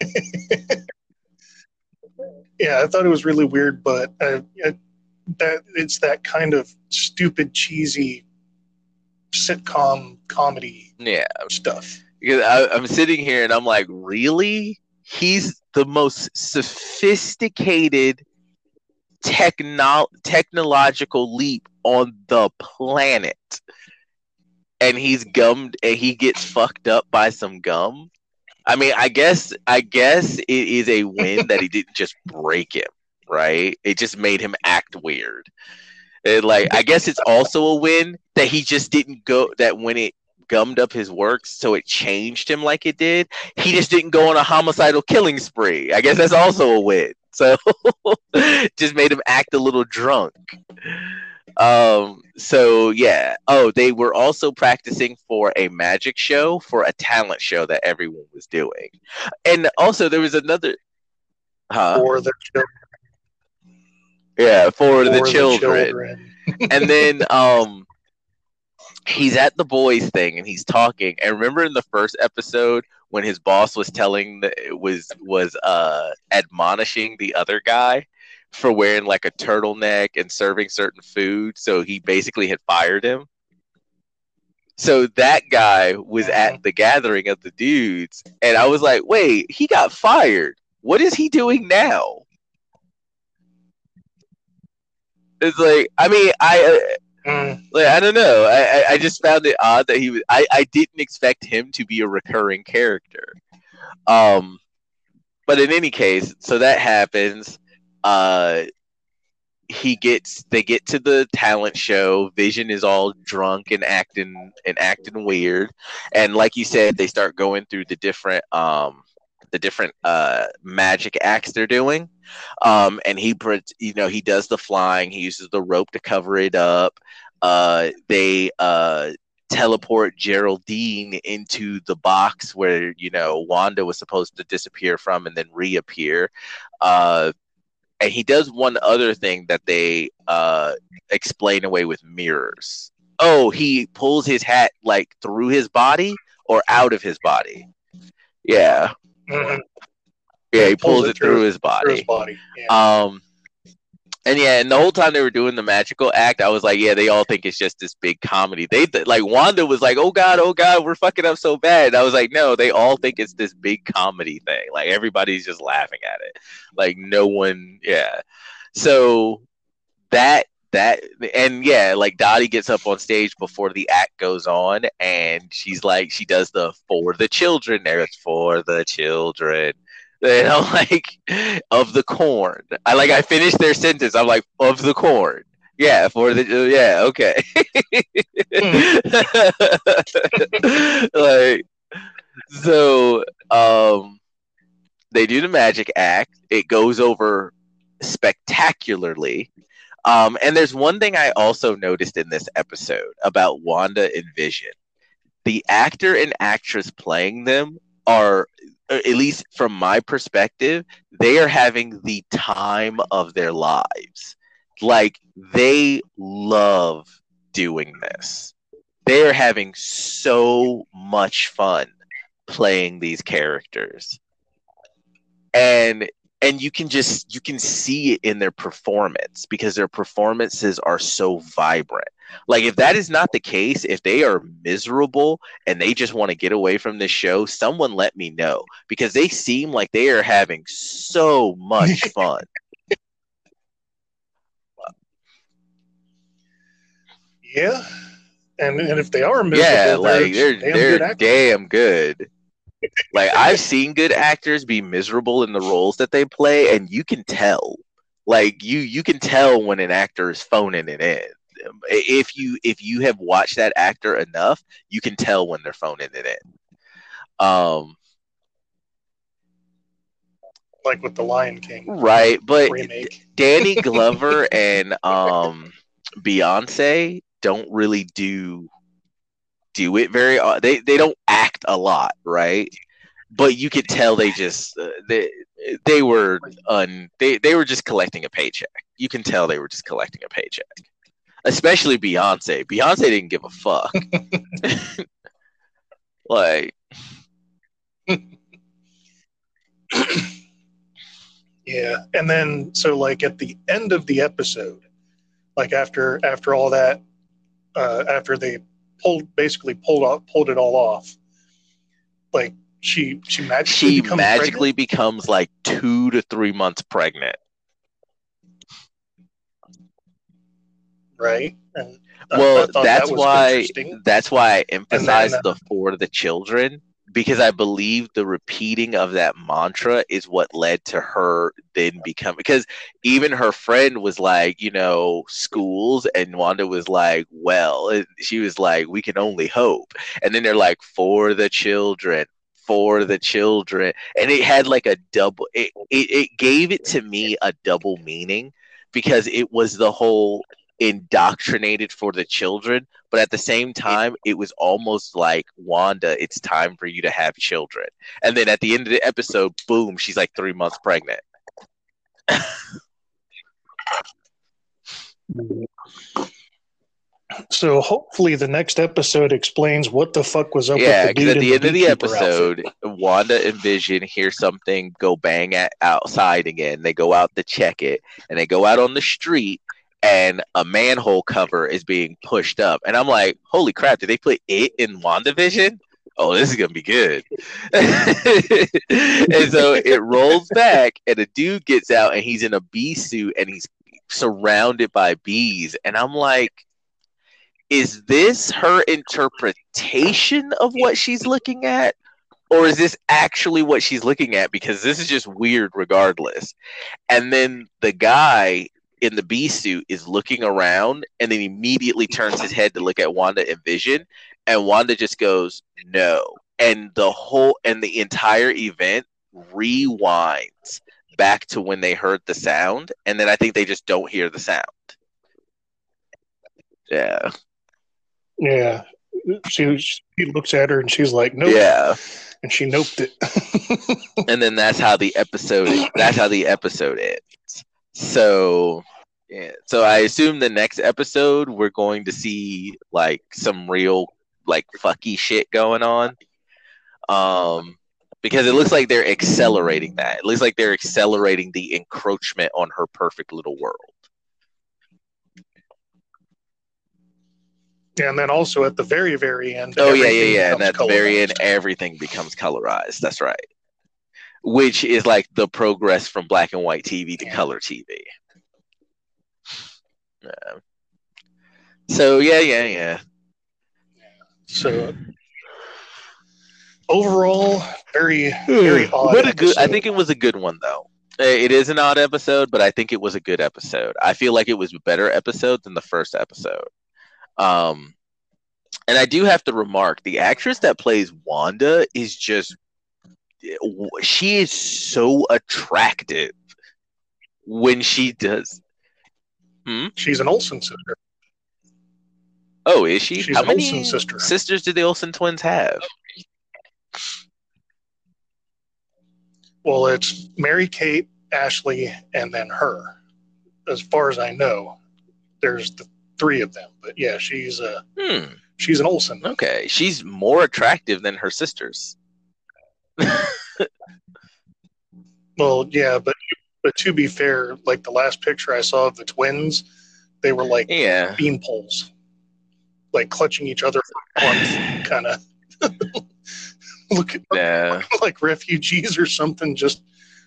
yeah, I thought it was really weird, but uh, that it's that kind of stupid, cheesy sitcom comedy Yeah, stuff. because I, I'm sitting here and I'm like, really? He's the most sophisticated techno- technological leap on the planet. And he's gummed and he gets fucked up by some gum. I mean, I guess I guess it is a win that he didn't just break him, right? It just made him act weird. And like I guess it's also a win that he just didn't go that when it gummed up his works so it changed him like it did he just didn't go on a homicidal killing spree. I guess that's also a win. So just made him act a little drunk. Um so yeah. Oh they were also practicing for a magic show for a talent show that everyone was doing. And also there was another huh? For the children. yeah for, the, for children. And then um he's at the boys thing and he's talking. And remember in the first episode when his boss was telling the, was was uh admonishing the other guy for wearing like a turtleneck and serving certain food so he basically had fired him? So that guy was at the gathering of the dudes and i was like wait he got fired. What is he doing now? It's like i mean i Like I don't know. I, I I just found it odd that he was. I I didn't expect him to be a recurring character. Um, but in any case, so that happens. Uh, he gets. They get to the talent show. Vision is all drunk and acting and acting weird. And like you said, they start going through the different um the different uh magic acts they're doing. Um, and he, you know, he does the flying. He uses the rope to cover it up. Uh, they uh, teleport Geraldine into the box where you know Wanda was supposed to disappear from and then reappear. Uh, and he does one other thing that they uh, explain away with mirrors. Oh, he pulls his hat like through his body or out of his body. Yeah, mhm, yeah, he pulls, it through, his through body. his body. Yeah. Um, and yeah, and the whole time they were doing the magical act, I was like, yeah, they all think it's just this big comedy. They th- like Wanda was like, oh god, oh god, we're fucking up so bad. I was like, no, they all think it's this big comedy thing. Like everybody's just laughing at it. Like no one, yeah. So that that and yeah, like Dottie gets up on stage before the act goes on, and she's like, she does the for the children. There, it's for the children you know, like of the corn. I like I finished their sentence. I'm like of the corn. Yeah, for the yeah, okay. like so um they do the magic act. It goes over spectacularly. Um and there's one thing I also noticed in this episode about Wanda and Vision. The actor and actress playing them are at least from my perspective, they are having the time of their lives. Like they love doing this. They are having so much fun playing these characters. And and you can just you can see it in their performance because their performances are so vibrant. Like if that is not the case, if they are miserable and they just want to get away from this show, someone let me know because they seem like they are having so much fun. yeah. And and if they are miserable, yeah, like they're damn they're good damn good. Like I've seen good actors be miserable in the roles that they play, and you can tell. Like you you can tell when an actor is phoning it in. If you if you have watched that actor enough, you can tell when they're phoning it in. Um, like with the Lion King right, but remake. Danny Glover and um Beyonce don't really do do it very uh, they they don't act a lot, right? but you could tell they just uh, they they were un they they were just collecting a paycheck. You can tell they were just collecting a paycheck. Especially Beyonce. Beyonce didn't give a fuck. like yeah, and then so like at the end of the episode, like after after all that, uh, after they pulled basically pulled off pulled it all off, like she she magically she becomes magically pregnant? becomes like two to three months pregnant. right. And I Well, thought that that's why that's why I emphasize uh, the for the children because I believe the repeating of that mantra is what led to her then become because even her friend was like, you know, schools and Wanda was like, well, she was like, we can only hope. And then they're like, for the children, for the children. And it had like a double it, it, it gave it to me a double meaning because it was the whole indoctrinated for the children, but at the same time, it was almost like Wanda, it's time for you to have children. And then at the end of the episode, boom, she's like three months pregnant. So hopefully the next episode explains what the fuck was up yeah, with the because dude at the end of the episode, outfit. Wanda and Vision hear something go bang at outside again. They go out to check it, and they go out on the street, and a manhole cover is being pushed up. And I'm like, holy crap, did they put it in WandaVision? Oh, this is gonna be good. and so it rolls back, and a dude gets out, and he's in a bee suit, and he's surrounded by bees. And I'm like, is this her interpretation of what she's looking at? Or is this actually what she's looking at? Because this is just weird regardless. And then the guy in the bee suit is looking around and then immediately turns his head to look at Wanda and Vision. And Wanda just goes, no. And the whole and the entire event rewinds back to when they heard the sound. And then I think they just don't hear the sound. Yeah. Yeah. She she looks at her and she's like, Nope. Yeah. And she noped it. and then that's how the episode that's how the episode ends so yeah. So i assume the next episode we're going to see like some real like fucky shit going on. Um because it looks like they're accelerating that. It looks like they're accelerating the encroachment on her perfect little world. And then also at the very, very end. oh yeah yeah yeah. And at the very end everything becomes colorized. That's right which is like the progress from black and white tv to Yeah. color tv Yeah. So yeah, yeah, yeah. So overall, very, very odd. But a good. I think it was a good one though. It is an odd episode, but I think it was a good episode. I feel like it was a better episode than the first episode. Um, and I do have to remark the actress that plays Wanda is just she is so attractive when she does. she's an Olsen sister. Oh, is she? She's How an many Olsen sister. sisters do the Olsen twins have? Well, it's Mary Kate, Ashley, and then her. As far as I know, there's the three of them. But yeah, she's a Hmm. she's an Olsen. Okay, she's more attractive than her sisters. Well, yeah, but but to be fair, like the last picture I saw of the twins, they were like Yeah. bean poles, like clutching each other for warmth, kind of. Look Yeah. like refugees or something, just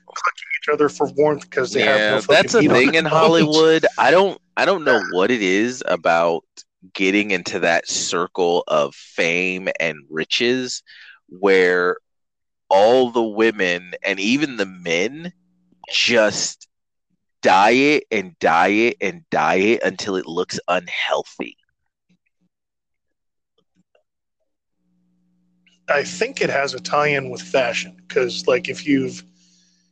clutching each other for warmth because they have yeah, no fucking that's a thing in. Hollywood. I don't I don't know what it is about getting into that circle of fame and riches where all the women and even the men just diet and diet and diet until it looks unhealthy. I think it has a tie-in with fashion because, like, if you've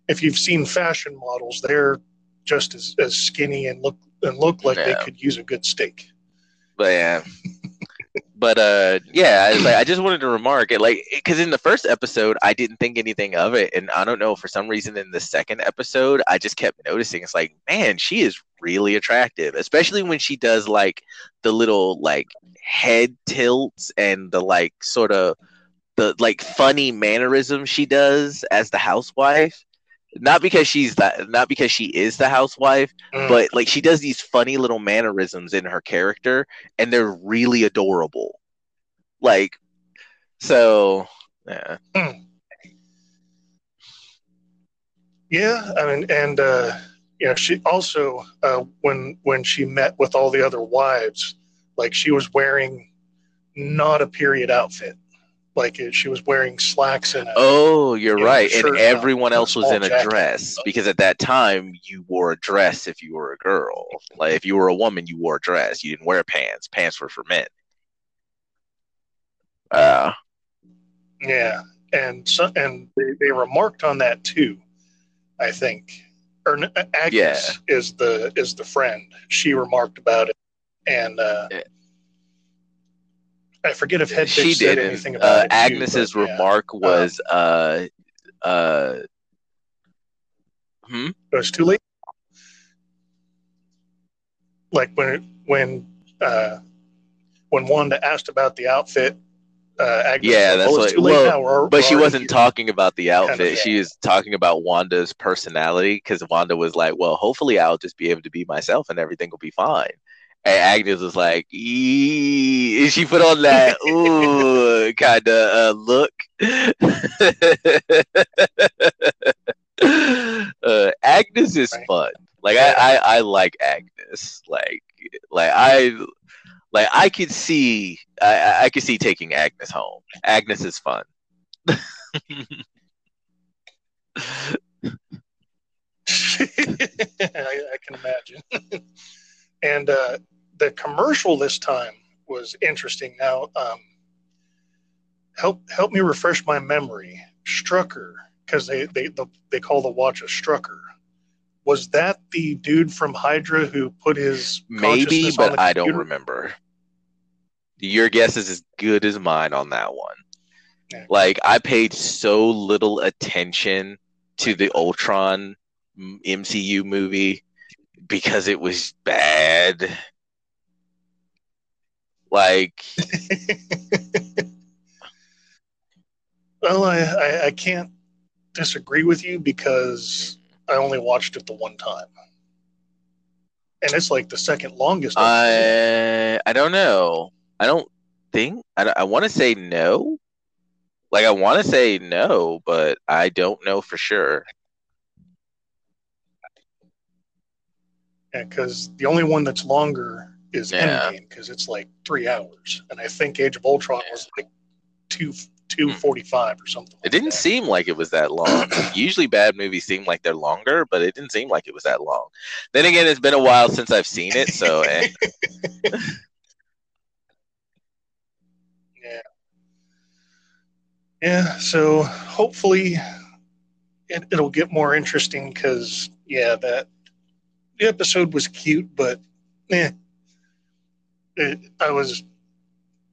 if you've seen fashion models, they're just as, as skinny and look and look like they could use a good steak. But yeah. But uh, yeah, I, like, I just wanted to remark it, like, because in the first episode, I didn't think anything of it, and I don't know for some reason in the second episode, I just kept noticing. It's like, man, she is really attractive, especially when she does like the little like head tilts and the like sort of the like funny mannerism she does as the housewife not because she's that not because she is the housewife mm. but like she does these funny little mannerisms in her character and they're really adorable like so yeah mm. yeah i mean and uh you know she also uh when when she met with all the other wives like she was wearing not a period outfit like she was wearing slacks and oh you're right. And everyone else was in a jacket. dress because at that time you wore a dress if you were a girl. Like if you were a woman you wore a dress. You didn't wear pants. Pants were for men. Uh. Yeah. And so and they, they remarked on that too i think. Or agnes yeah. is the is the friend. She remarked about it. And uh yeah I forget if Hedwig she said didn't. anything about uh, it. Agnes's too, remark yeah. was, um, uh, uh, hmm? It was too late. Like when when uh, when Wanda asked about the outfit, uh, Agnes yeah, that's what. Well, we're, but we're she wasn't here. talking about the outfit. Kind of, yeah. She was talking about Wanda's personality because Wanda was like, "Well, hopefully, I'll just be able to be myself and everything will be fine." Agnes was like, and she put on that ooh kind of uh, look. uh, Agnes is fun. Like I, I, I like Agnes. Like like I like I could see I, I could see taking Agnes home. Agnes is fun. I, I, can imagine. and uh, the commercial this time was interesting. Now, um, help help me refresh my memory. Strucker, because they they the, they call the watch a Strucker. Was that the dude from Hydra who put his maybe, but I don't remember. Your guess is as good as mine on that one. Yeah. Like I paid so little attention to the Ultron MCU movie because it was bad. Like, well, I, I, I can't disagree with you because I only watched it the one time, and it's like the second longest. I I don't know. I don't think I, I want to say no. Like I want to say no, but I don't know for sure. Yeah, because the only one that's longer is yeah. Endgame because it's like three hours, and I think Age of Ultron yeah. was like two two forty five or something. Like it didn't that. seem like it was that long. Usually, bad movies seem like they're longer, but it didn't seem like it was that long. Then again, it's been a while since I've seen it, so. Eh. yeah. Yeah. So hopefully, it, it'll get more interesting because yeah, that the episode was cute, but yeah it, I was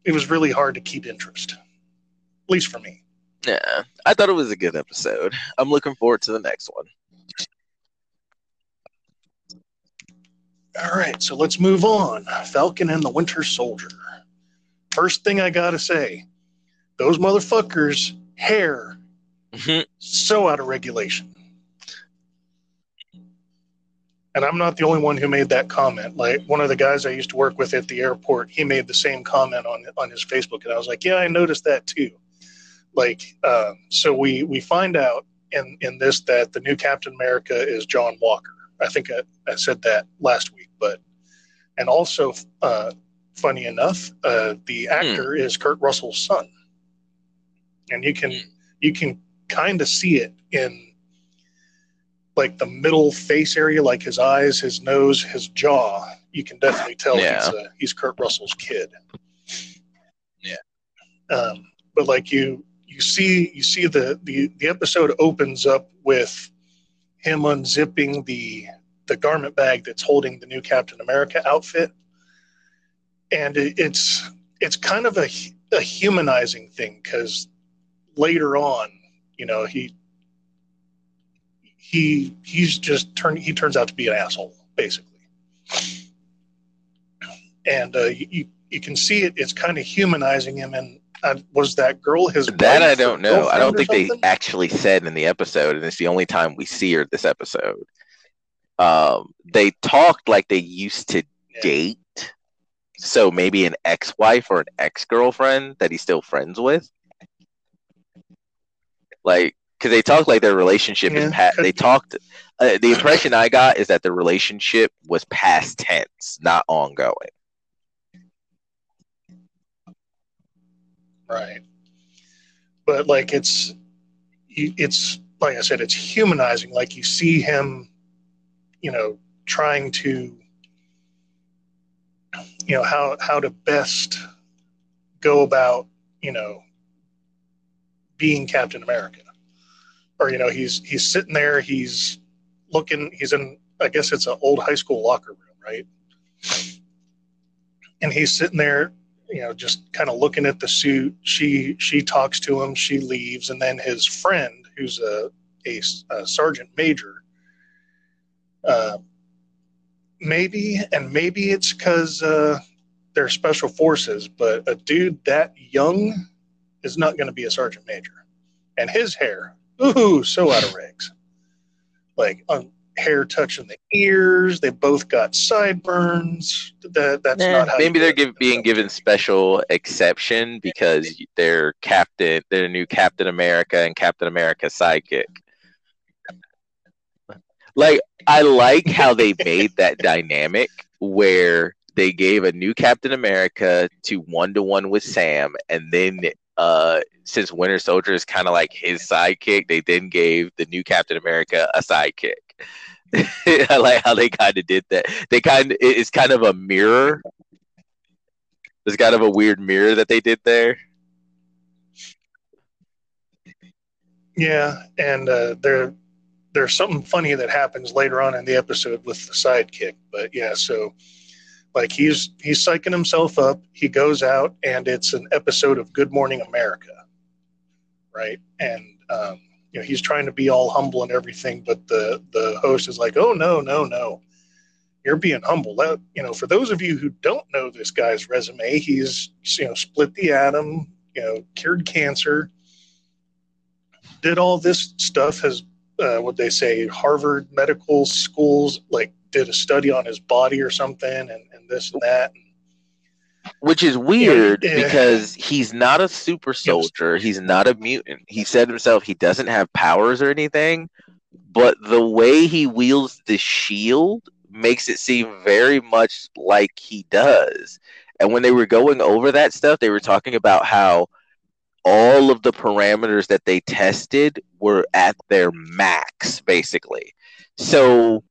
it was really hard to keep interest, at least for me. Yeah, I thought it was a good episode. I'm looking forward to the next one. All right, so let's move on. Falcon and the Winter Soldier. First thing I gotta say, those motherfuckers' hair mm-hmm. so out of regulation and I'm not the only one who made that comment. Like one of the guys I used to work with at the airport, he made the same comment on on his Facebook, and I was like, yeah, I noticed that too. Like, um, so we we find out in in this that the new Captain America is John Walker. I think I, I said that last week, but and also, uh, funny enough, uh, the hmm. actor mm. is Kurt Russell's son, and you can you can kind of see it in like the middle face area, like his eyes, his nose, his jaw, you can definitely tell yeah. he's, uh, he's Kurt Russell's kid. Yeah. Um, but like you, you see, you see the, the, the episode opens up with him unzipping the, the garment bag that's holding the new Captain America outfit. And it, it's, it's kind of a, a humanizing thing because later on, you know, he he he's just turned he turns out to be an asshole basically. And uh, you, you can see it it's kind of humanizing him and uh, was that girl his that i don't know. I don't think they actually said in the episode and it's the only time we see her this episode. Um, they talked like they used to yeah. date. So maybe an ex-wife or an ex-girlfriend that he's still friends with. Like because they talk like their relationship yeah, is past. They talked. Uh, the impression I got is that the relationship was past tense, not ongoing. Right, but like it's, it's like I said, it's humanizing. Like you see him, you know, trying to, you know, how how to best go about, you know, being Captain America or you know he's he's sitting there he's looking he's in i guess it's an old high school locker room right? And he's sitting there you know just kind of looking at the suit. She she talks to him she leaves and then his friend who's a a, a sergeant major uh, maybe and maybe it's because uh, they're special forces but a dude that young is not going to be a sergeant major. And his hair ooh, so out of rags. Like um, hair touching the ears. They both got sideburns. That that's nah, not how. Maybe they're give, being given special exception because they're captain. They're new Captain America and Captain America sidekick. Like I like how they made that dynamic where they gave a new Captain America to one to one with Sam, and then uh, since Winter Soldier is kind of like his sidekick, they then gave the new Captain America a sidekick. I like how they kind of did that. They kind of it's kind of a mirror. There's kind of a weird mirror that they did there. Yeah, and uh, there there's something funny that happens later on in the episode with the sidekick. But yeah, so like he's he's psyching himself up. He goes out, and it's an episode of Good Morning America, right? And um, you know he's trying to be all humble and everything, but the the host is like, "Oh no, no, no, you're being humble." That, you know, for those of you who don't know this guy's resume, he's you know split the atom, you know, cured cancer, did all this stuff. Has uh, what they say, Harvard Medical Schools like did a study on his body or something, and, and this and that. Which is weird yeah, yeah. because he's not a super soldier. He's not a mutant. He said himself he doesn't have powers or anything, but the way he wields the shield makes it seem very much like he does. And when they were going over that stuff, they were talking about how all of the parameters that they tested were at their max, basically. So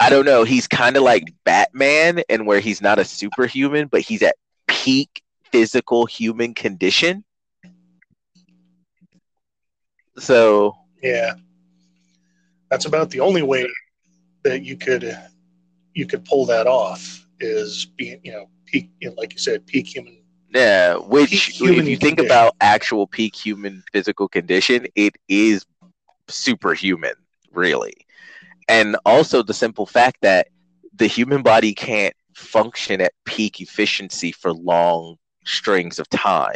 I don't know. He's kind of like Batman, and where he's not a superhuman, but he's at peak physical human condition. So yeah, that's about the only way that you could you could pull that off is being you know peak you know, like you said peak human. Yeah, which if you think about actual peak human physical condition, it is superhuman, really and also the simple fact that the human body can't function at peak efficiency for long strings of time.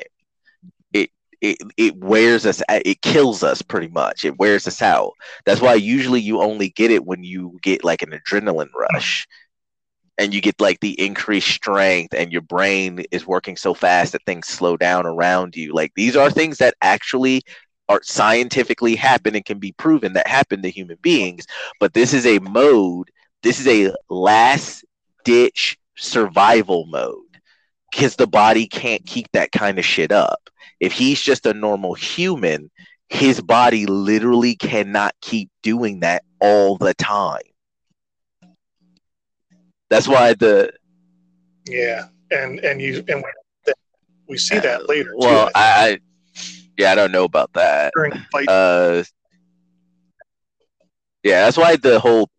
It it it wears us it kills us pretty much. It wears us out. That's why usually you only get it when you get like an adrenaline rush and you get like the increased strength and your brain is working so fast that things slow down around you. Like these are things that actually are scientifically happen and can be proven that happen to human beings. But this is a mode, this is a last ditch survival mode because the body can't keep that kind of shit up. If he's just a normal human, his body literally cannot keep doing that all the time. That's why the yeah, and and you and we see that later. Well, too, I, I yeah, I don't know about that. Uh, yeah, that's why the whole.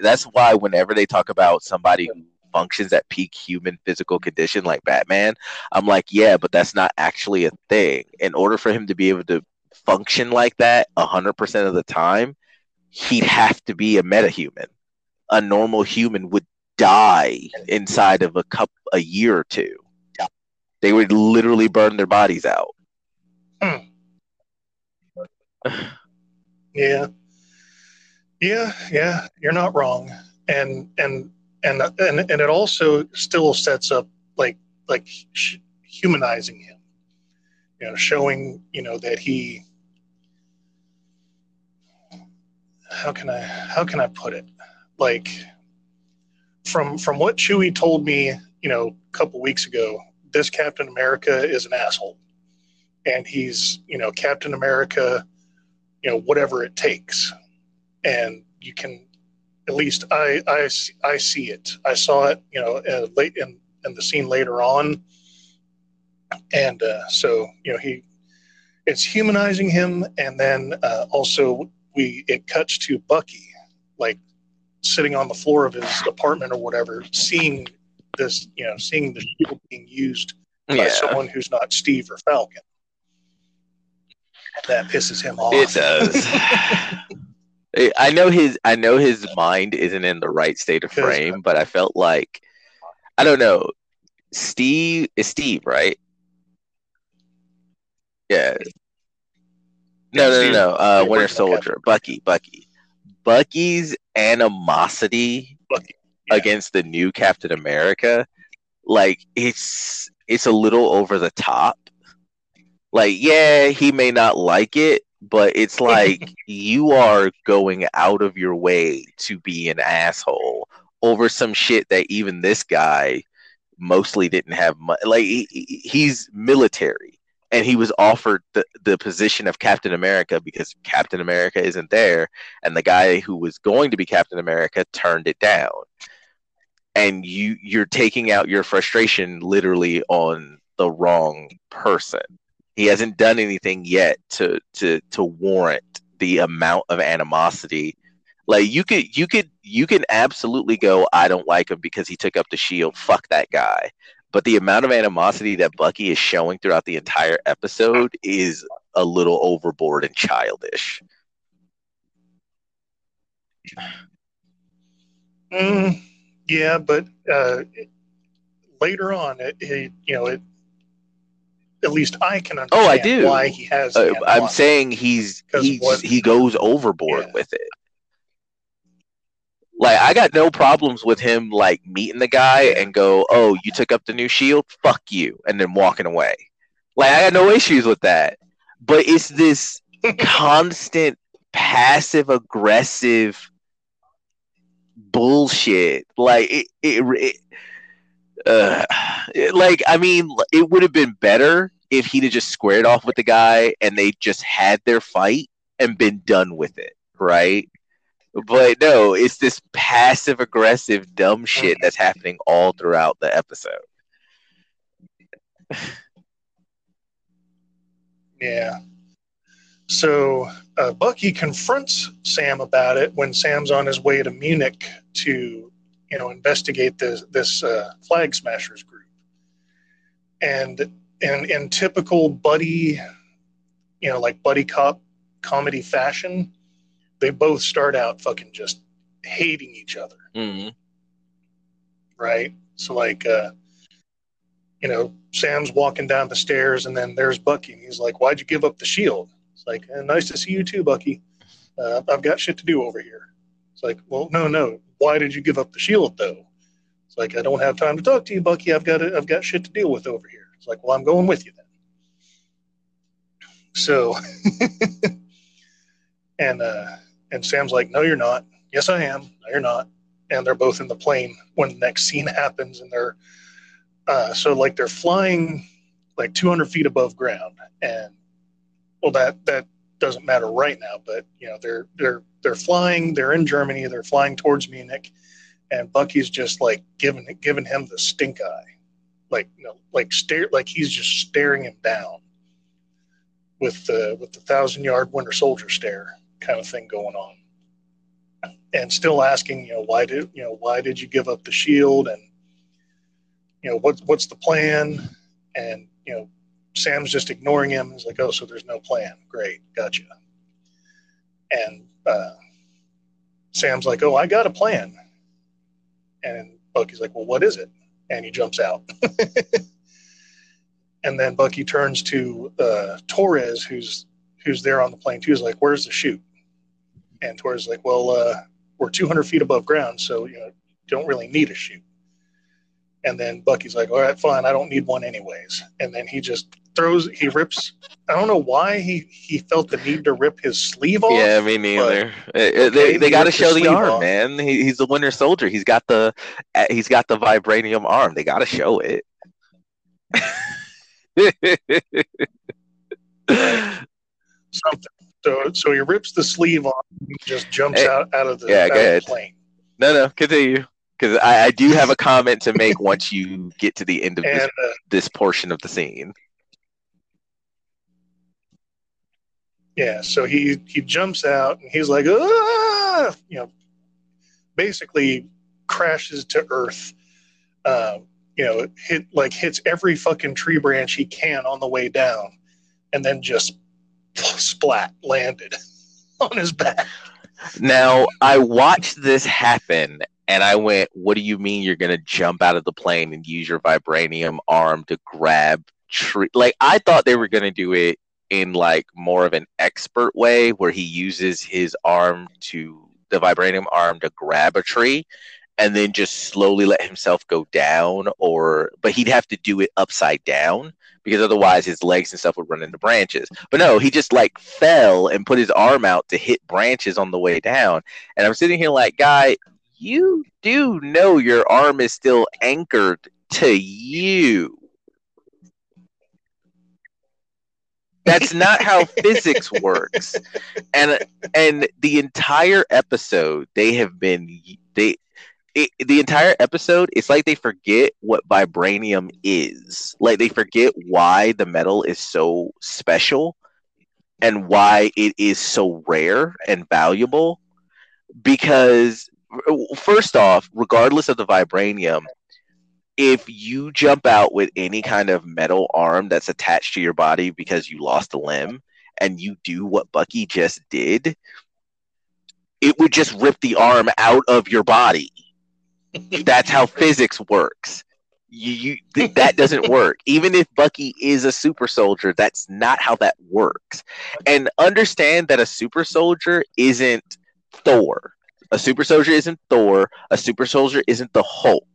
That's why whenever they talk about somebody who functions at peak human physical condition like Batman. I'm like, yeah, but that's not actually a thing. In order for him to be able to function like that 100% of the time, he'd have to be a metahuman. A normal human would die inside of a cup a year or two. They would literally burn their bodies out. Hmm. yeah. Yeah, yeah, you're not wrong. And and and and and it also still sets up like like humanizing him. You know, showing, you know, that he how can I how can I put it? Like from from what Chewie told me, you know, a couple weeks ago, this Captain America is an asshole, and he's you know Captain America, you know whatever it takes, and you can at least I I I see it. I saw it, you know, uh, late in in the scene later on, and uh, so you know he it's humanizing him, and then uh, also we it cuts to Bucky, like sitting on the floor of his apartment or whatever, seeing this, you know, seeing the shield being used by yeah. someone who's not Steve or Falcon. That pisses him off. It does. I know his I know his mind isn't in the right state of frame, but I felt like I don't know. Steve is Steve, right? Yeah. No, no, no, no. Uh, Winter Soldier, Bucky, Bucky, Bucky's animosity Bucky, yeah. against the new Captain America, like it's it's a little over the top. Like, yeah, he may not like it, but it's like you are going out of your way to be an asshole over some shit that even this guy mostly didn't have much. Like, he, he's military and he was offered the, the position of Captain America because Captain America isn't there, and the guy who was going to be Captain America turned it down. And you you're taking out your frustration literally on the wrong person. He hasn't done anything yet to to to warrant the amount of animosity. Like you could you could you can absolutely go, I don't like him because he took up the shield. Fuck that guy but the amount of animosity that Bucky is showing throughout the entire episode is a little overboard and childish. Mm, yeah, but uh, later on, it, it, you know it. At least I can understand. Oh, I do. Why he has? Uh, I'm saying he's, he's he goes overboard yeah. with it. Like I got no problems with him like meeting the guy and go, "Oh, you took up the new shield? Fuck you," and then walking away. Like I got no issues with that. But it's this constant passive aggressive bullshit. Like it, it, it uh, like I mean, it would have been better if he'd have just squared off with the guy and they just had their fight and been done with it, right? But no, it's this passive aggressive dumb shit that's happening all throughout the episode. yeah. So uh, Bucky confronts Sam about it when Sam's on his way to Munich to, you know, investigate this this uh, flag smashers group. And in in typical buddy, you know, like buddy cop comedy fashion, they both start out fucking just hating each other. Mm-hmm. Right? So, like, uh, you know, Sam's walking down the stairs and then there's Bucky. And he's like, Why'd you give up the shield? It's like, eh, Nice to see you too, Bucky. Uh, I've got shit to do over here. It's like, Well, no, no. Why did you give up the shield, though? It's like, I don't have time to talk to you, Bucky. I've got, I've got shit to deal with over here. Like, Well, I'm going with you then. So, and, uh, and Sam's like, No, you're not. Yes, I am. No, you're not. And they're both in the plane when the next scene happens. And they're, uh, so like they're flying like 200 feet above ground. And well, that, that doesn't matter right now, but you know, they're, they're, they're flying, they're in Germany, they're flying towards Munich. And Bucky's just like giving, giving him the stink eye. Like, you know, like stare, like he's just staring him down with the, with the thousand yard winter soldier stare kind of thing going on and still asking you know why did you know why did you give up the shield and you know, what's what's the plan? And you know, Sam's just ignoring him. He's like, oh, so there's no plan. Great, gotcha. And uh, Sam's like, oh, I got a plan. And Bucky's like, well, what is it? And he jumps out. and then Bucky turns to uh, Torres, who's who's there on the plane too. Is like, where's the chute? And Torres is like, well, uh, we're 200 feet above ground, so you know, don't really need a chute. And then Bucky's like, all right, fine, I don't need one anyways. And then he just throws, he rips. I don't know why he he felt the need to rip his sleeve off. Yeah, me neither. okay, they they got to show the arm, off. man. He, he's the Winter Soldier. He's got the uh, he's got the vibranium arm. They got to show it. Something. So so he rips the sleeve off. He just jumps hey, out out of the, yeah, go ahead. plane. No, no, continue. Because I, I, do have a comment to make once you get to the end of and, this, uh, this portion of the scene. Yeah, so he he jumps out and he's like, ah! you know, basically crashes to earth. Uh, you know, hit like hits every fucking tree branch he can on the way down, and then just splat landed on his back. Now I watched this happen, and I went, "What do you mean you're gonna jump out of the plane and use your vibranium arm to grab tree?" Like I thought they were gonna do it in like more of an expert way where he uses his arm to the vibranium arm to grab a tree and then just slowly let himself go down or but he'd have to do it upside down because otherwise his legs and stuff would run into branches. But no he just like fell and put his arm out to hit branches on the way down. And i'm sitting here like guy you do know your arm is still anchored to you That's not how physics works. And and the entire episode they have been they it, the entire episode it's like they forget what vibranium is. Like they forget why the metal is so special and why it is so rare and valuable because first off, regardless of the vibranium, if you jump out with any kind of metal arm that's attached to your body because you lost a limb and you do what Bucky just did, it would just rip the arm out of your body. that's how physics works. You, you th- that doesn't work. Even if Bucky is a super soldier, that's not how that works. And understand that a super soldier isn't Thor. A super soldier isn't Thor. A super soldier isn't the Hulk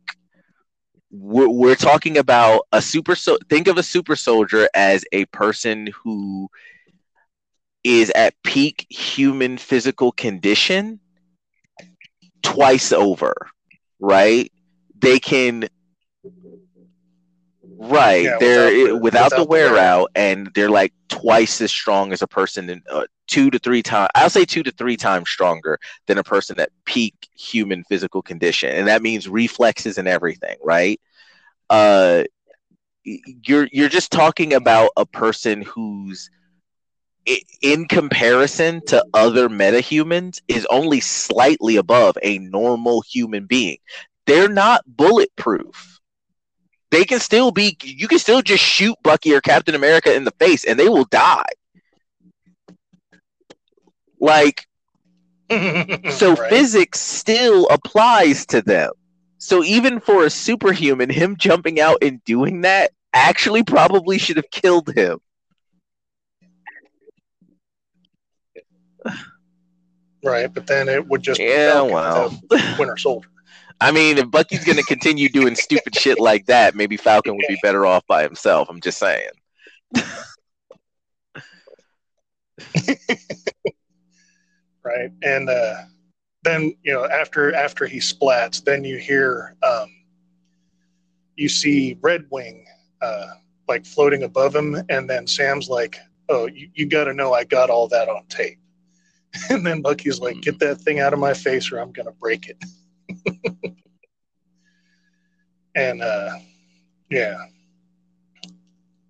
we're, we're talking about a super so think of a super soldier as a person who is at peak human physical condition twice over right? They can right yeah, they're without, the, without, without the wear out and they're like twice as strong as a person in uh, two to three times i'll say two to three times stronger than a person at peak human physical condition and that means reflexes and everything right? Uh you're you're just talking about a person who's in comparison to other metahumans is only slightly above a normal human being. They're not bulletproof they can still be you can still just shoot bucky or captain america in the face and they will die like so right. physics still applies to them. So even for a superhuman, him jumping out and doing that actually probably should have killed him. Right, but then it would just yeah, well, Winter Soldier. I mean, if Bucky's going to continue doing stupid shit like that, maybe Falcon would be better off by himself. I'm just saying. right? And uh, then you know after after he splats, then you hear um, you see Red Wing uh, like floating above him, and then Sam's like, "Oh, you, you got to know I got all that on tape." And then Bucky's like, "Get that thing out of my face, or I'm gonna break it." and uh, yeah,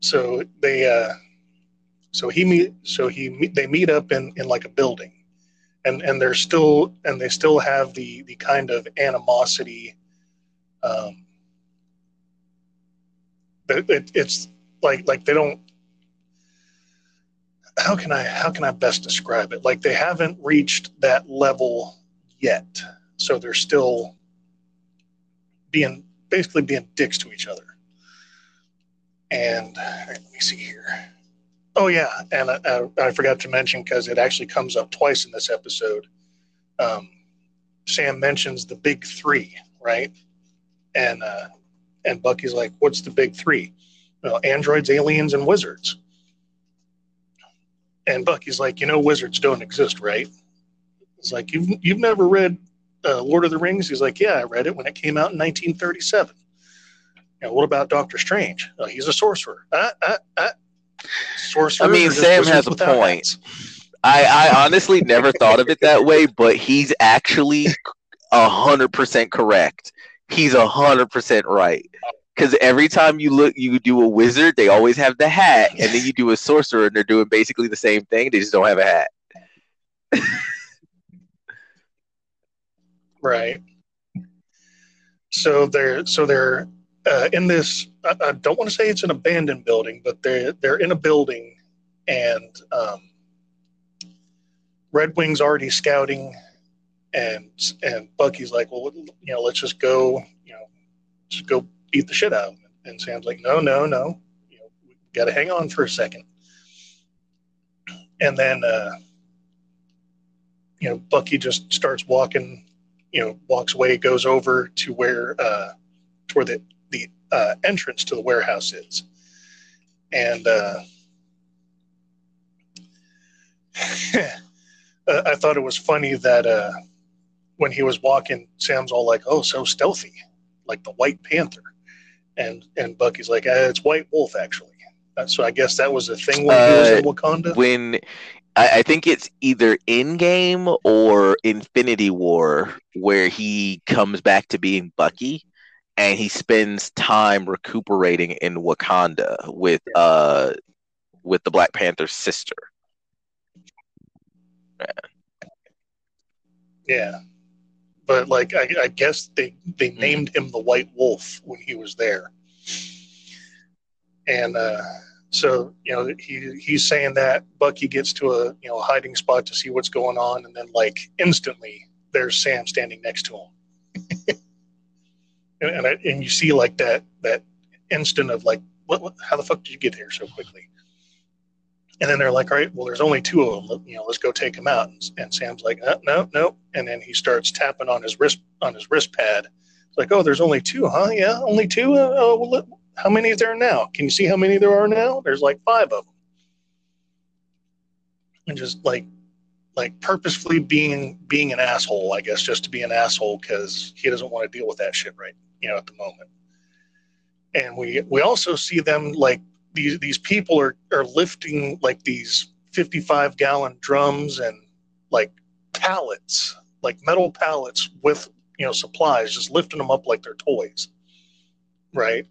so they uh, so he meet so he they meet up in in like a building. And and they're still and they still have the the kind of animosity um, it, it, it's like like they don't how can i how can i best describe it? Like they haven't reached that level yet so they're still being basically being dicks to each other. And let me see here. Oh yeah and i, I, I forgot to mention because it actually comes up twice in this episode. Um, sam mentions the big three right? And uh, and bucky's like what's the big three? Well, androids aliens and wizards. And Bucky's like, you know, wizards don't exist, right? It's like, you've you've never read uh, Lord of the Rings? He's like, yeah, I read it when it came out in 1937. You know, what about Doctor Strange? Oh, he's a sorcerer. Uh, uh, uh. Sorcerer. I mean, Sam has a point. I, I honestly never thought of it that way, but he's actually a hundred percent correct. He's a hundred percent right because every time you look, you do a wizard, they always have the hat, and then you do a sorcerer, and they're doing basically the same thing. They just don't have a hat. right. So they're so they're uh, in this. I, I, don't want to say it's an abandoned building, but they're they're in a building, and um, Red Wing's already scouting, and and Bucky's like, well, you know, let's just go, you know, just go beat the shit out. And Sam's like, no, no, no, you know, we got to hang on for a second. And then, uh, you know, Bucky just starts walking, you know, walks away, goes over to where, uh, to where the, the uh, entrance to the warehouse is. And uh, I thought it was funny that uh, when he was walking, Sam's all like, oh, so stealthy, like the White Panther and and Bucky's like, eh, it's White Wolf actually. Uh, so I guess that was a thing when he was in uh, Wakanda. When I, I think it's either Endgame or Infinity War where he comes back to being Bucky and he spends time recuperating in Wakanda with uh with the Black Panther's sister. Yeah. yeah but like I, I guess they they hmm. named him the White Wolf when he was there, and uh, so you know he he's saying that Bucky gets to a you know hiding spot to see what's going on, and then like instantly there's Sam standing next to him, and and, I, and you see like that that instant of like what, what how the fuck did you get here so quickly? And then they're like, all right, well, there's only two of them. You know, let's go take them out. And, and Sam's like, uh, no, no. And then he starts tapping on his wrist on his wrist pad. It's like, oh, there's only two, huh? Yeah, only two. Uh, oh, well, how many is there now? Can you see how many there are now? There's like five of them. And just like, like purposefully being being an asshole, I guess, just to be an asshole because he doesn't want to deal with that shit right, you know, at the moment. And we we also see them like these these people are are lifting like these 55 gallon drums and like pallets like metal pallets with you know supplies just lifting them up like they're toys right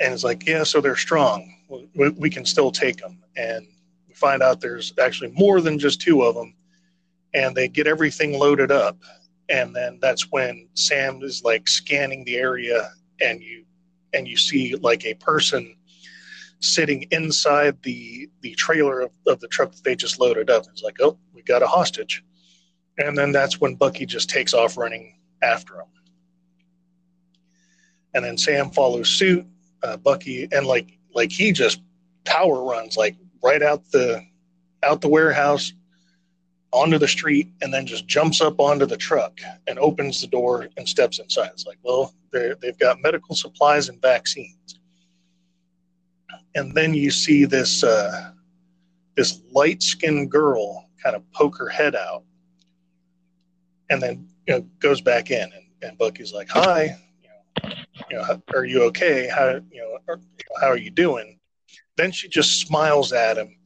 and it's like yeah so they're strong we, we can still take them and we find out there's actually more than just two of them and they get everything loaded up and then that's when sam is like scanning the area and you and you see like a person sitting inside the the trailer of, of the truck that they just loaded up. It's like, oh, we got a hostage. And then that's when Bucky just takes off running after him. And then Sam follows suit. Uh, Bucky and like like he just power runs like right out the out the warehouse onto the street and then just jumps up onto the truck and opens the door and steps inside. It's like, well, they've got medical supplies and vaccines. And then you see this uh, this light skinned girl kind of poke her head out, and then you know goes back in, and, and Bucky's like, "Hi, you know, are you okay? How you know, how are you doing?" Then she just smiles at him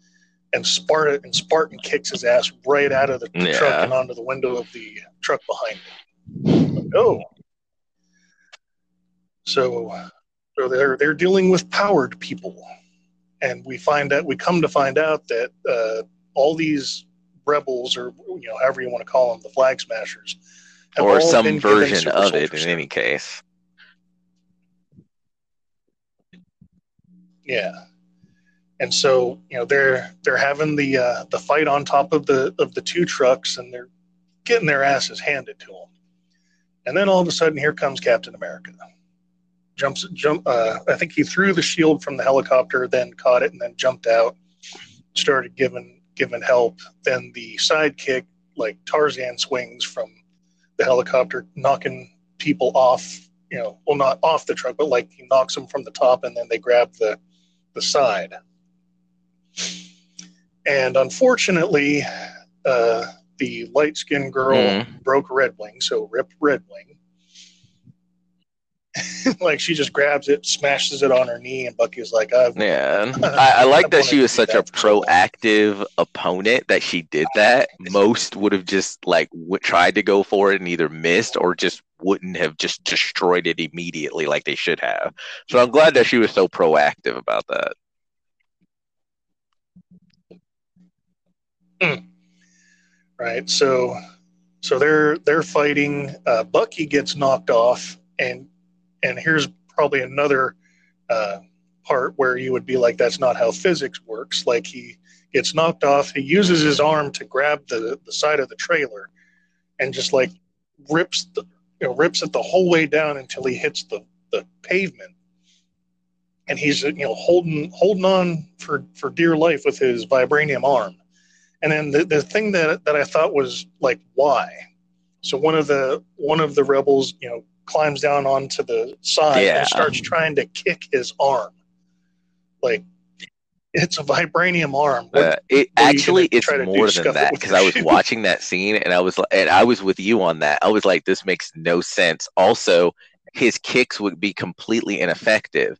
and Sparta and Spartan kicks his ass right out of the yeah. truck and onto the window of the truck behind him. oh, so so they're they're dealing with powered people, and we find that we come to find out that uh, all these rebels, or you know, however you want to call them, the flag smashers, or some version of it in any case. Yeah. And so you know they're they're having the uh, the fight on top of the of the two trucks, and they're getting their asses handed to them. And then all of a sudden, here comes Captain America. Jumps, jump. Uh, I think he threw the shield from the helicopter, then caught it, and then jumped out. Started giving giving help. Then the sidekick, like Tarzan, swings from the helicopter, knocking people off. You know, well, not off the truck, but like he knocks them from the top, and then they grab the the side. And unfortunately, uh, the light skinned girl mm. broke Red Wing, so rip Red Wing. like she just grabs it, smashes it on her knee, and Bucky's like, I've, "Yeah." I, I like that she was such a proactive so opponent that she did that. Most would have just like w- tried to go for it and either missed or just wouldn't have just destroyed it immediately like they should have. So I'm glad that she was so proactive about that. Mm right? So, so they're they're fighting. Uh, Bucky gets knocked off, and and here's probably another uh, part where you would be like, that's not how physics works. Like he gets knocked off, he uses his arm to grab the the side of the trailer, and just like rips the you know, rips it the whole way down until he hits the the pavement and he's you know holding holding on for for dear life with his vibranium arm and then the, the thing that, that I thought was like, why? So one of the one of the rebels, you know, climbs down onto the side yeah. and starts trying to kick his arm. Like it's a vibranium arm. Uh, it actually it's more than that because I was watching that scene and I was and I was with you on that. I was like, this makes no sense. Also, his kicks would be completely ineffective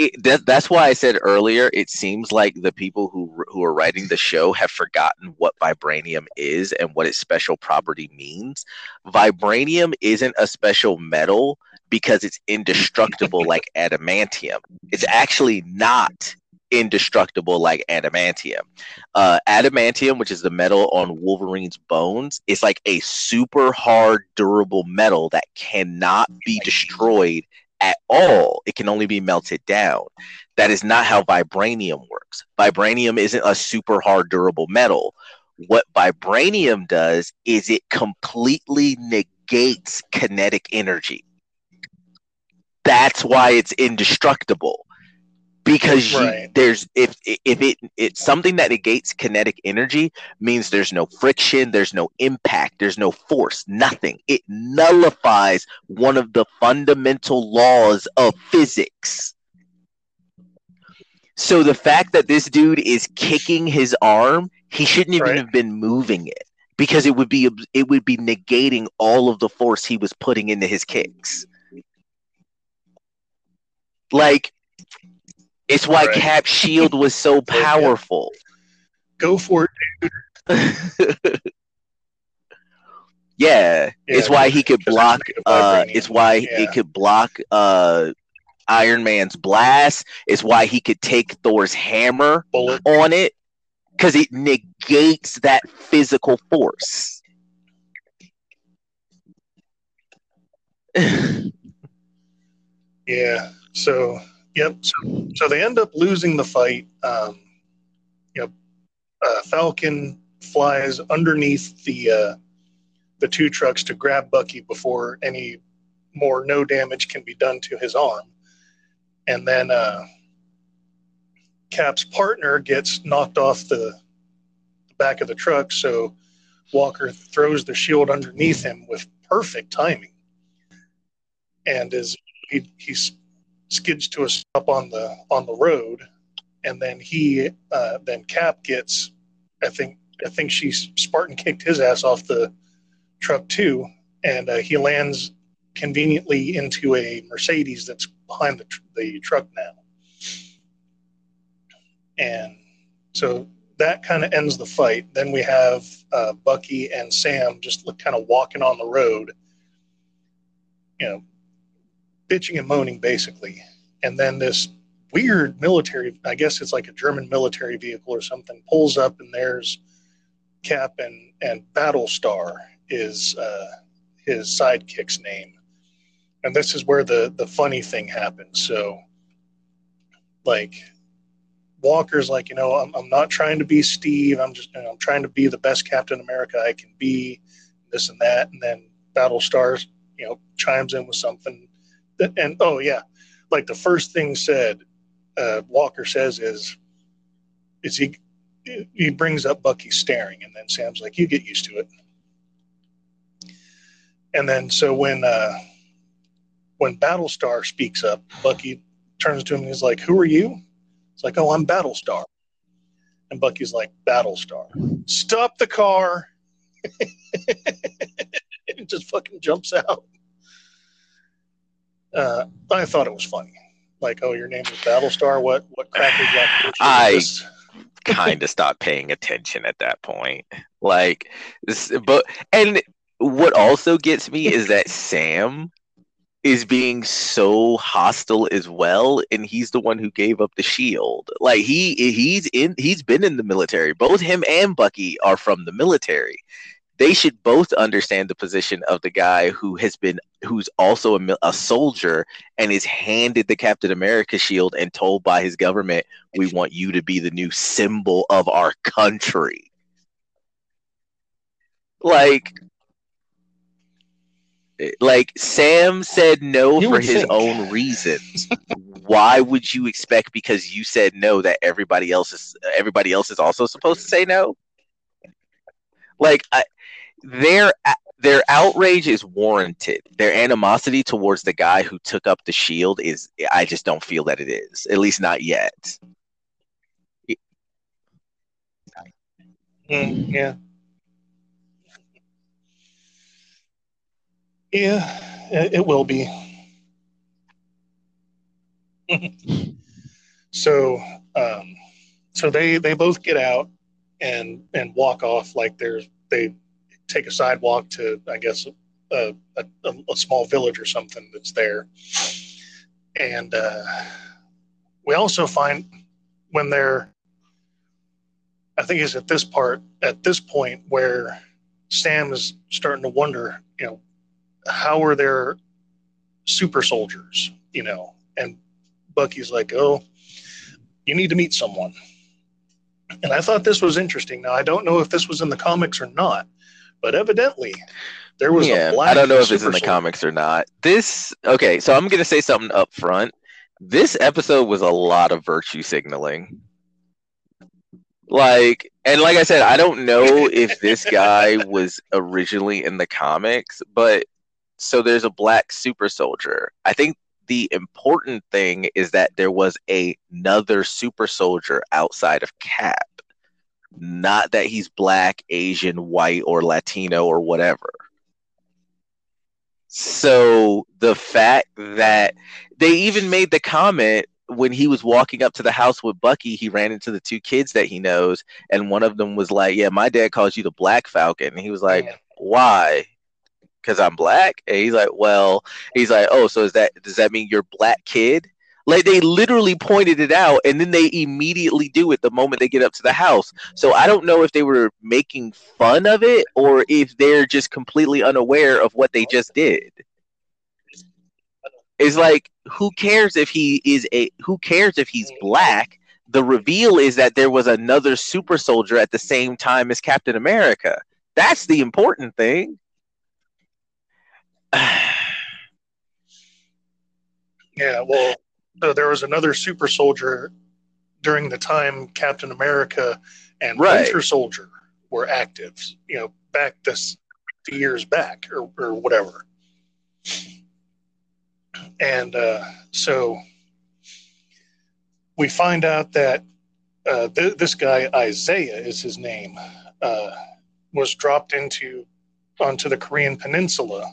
it, that, that's why I said earlier. It seems like the people who who are writing the show have forgotten what vibranium is and what its special property means. Vibranium isn't a special metal because it's indestructible like adamantium. It's actually not indestructible like adamantium. Uh, adamantium, which is the metal on Wolverine's bones, is like a super hard, durable metal that cannot be destroyed at all. It can only be melted down. That is not how vibranium works. Vibranium isn't a super hard, durable metal. What vibranium does is it completely negates kinetic energy. That's why it's indestructible. Because right. you, there's if if it it's something that negates kinetic energy means there's no friction there's no impact there's no force nothing. It nullifies one of the fundamental laws of physics. So the fact that this dude is kicking his arm he shouldn't even right. have been moving it. Because it would be it would be negating all of the force he was putting into his kicks like it's why right. Cap Shield was so powerful. Go for it, dude. yeah, yeah, it's why he could block. Uh, it's why yeah. it could block uh, Iron Man's blast. It's why he could take Thor's hammer Bullet. on it because it negates that physical force. yeah. So Yep. So, so they end up losing the fight. Um, know, uh, Falcon flies underneath the uh, the two trucks to grab Bucky before any more no damage can be done to his arm, and then uh, Cap's partner gets knocked off the, the back of the truck. So Walker throws the shield underneath him with perfect timing, and is he, he's skids to a stop on the on the road, and then he uh, then Cap gets, I think I think she Spartan kicked his ass off the truck too, and uh, he lands conveniently into a Mercedes that's behind the, tr- the truck now, and so that kind of ends the fight. Then we have uh, Bucky and Sam just kind of walking on the road, you know, bitching and moaning basically. And then this weird military, I guess it's like a German military vehicle or something, pulls up and there's Cap and, and Battlestar is uh, his sidekick's name. And this is where the, the funny thing happens. So like Walker's like, you know, I'm, I'm not trying to be Steve. I'm just, you know, I'm trying to be the best Captain America I can be, this and that. And then Battlestar, you know, chimes in with something. And oh yeah, like the first thing said, uh, Walker says is, is he, he brings up Bucky staring, and then Sam's like, you get used to it. And then so when uh, when Battlestar speaks up, Bucky turns to him and he's like, "Who are you?" It's like, oh, I'm Battlestar. And Bucky's like, Battlestar, stop the car. it just fucking jumps out. Uh, I thought it was funny. Like, oh, your name is Battlestar. What what cracker I kind of stopped paying attention at that point. Like, but and what also gets me is that Sam is being so hostile as well and he's the one who gave up the shield like he he's in he's been in the military both him and bucky are from the military they should both understand the position of the guy who has been who's also a, a soldier and is handed the captain america shield and told by his government we want you to be the new symbol of our country like like Sam said no you for his think. own reasons. Why would you expect because you said no that everybody else is everybody else is also supposed to say no? Like I, their their outrage is warranted. Their animosity towards the guy who took up the shield is I just don't feel that it is. At least not yet. Mm, yeah. Yeah, it will be. so, um, so they they both get out and and walk off like there's they take a sidewalk to I guess a, a, a small village or something that's there, and uh, we also find when they're I think it's at this part at this point where Sam is starting to wonder, you know, how are there super soldiers, you know? And Bucky's like, oh, you need to meet someone. And I thought this was interesting. Now, I don't know if this was in the comics or not, but evidently there was yeah, a black. I don't know if it's in the comics or not. This, okay, so I'm going to say something up front. This episode was a lot of virtue signaling. Like, and like I said, I don't know if this guy was originally in the comics, but so there's a black super soldier. I think the important thing is that there was a, another super soldier outside of Cap. Not that he's black, Asian, white, or Latino or whatever. So the fact that they even made the comment when he was walking up to the house with Bucky, he ran into the two kids that he knows, and one of them was like, "Yeah, my dad calls you the Black Falcon." And he was like, yeah. "Why?" because I'm black. And he's like, well, he's like, oh, so is that does that mean you're black kid? Like they literally pointed it out, and then they immediately do it the moment they get up to the house. So I don't know if they were making fun of it or if they're just completely unaware of what they just did. It's like, who cares if he is a who cares if he's black? The reveal is that there was another super soldier at the same time as Captain America. That's the important thing. yeah, well, so there was another super soldier during the time Captain America and right. Winter Soldier were active, you know, back this years back or, or whatever. And uh, so we find out that uh, th- this guy, Isaiah is his name, uh, was dropped into onto the Korean Peninsula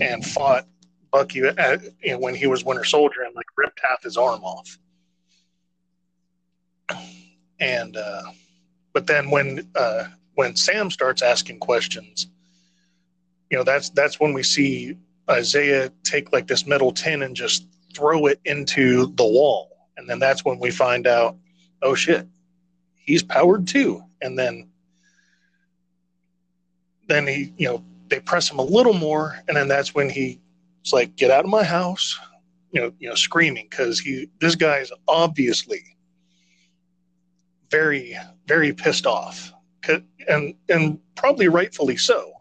and fought Bucky uh, you know, when he was Winter Soldier ripped half his arm off. And uh, but then when uh, when Sam starts asking questions, you know that's that's when we see Isaiah take like this metal tin and just throw it into the wall, and then that's when we find out, oh shit, he's powered too. And then then he you know they press him a little more, and then that's when he's like, "Get out of my house! You know, you know, screaming because he this guy is obviously very, very pissed off, and and probably rightfully so,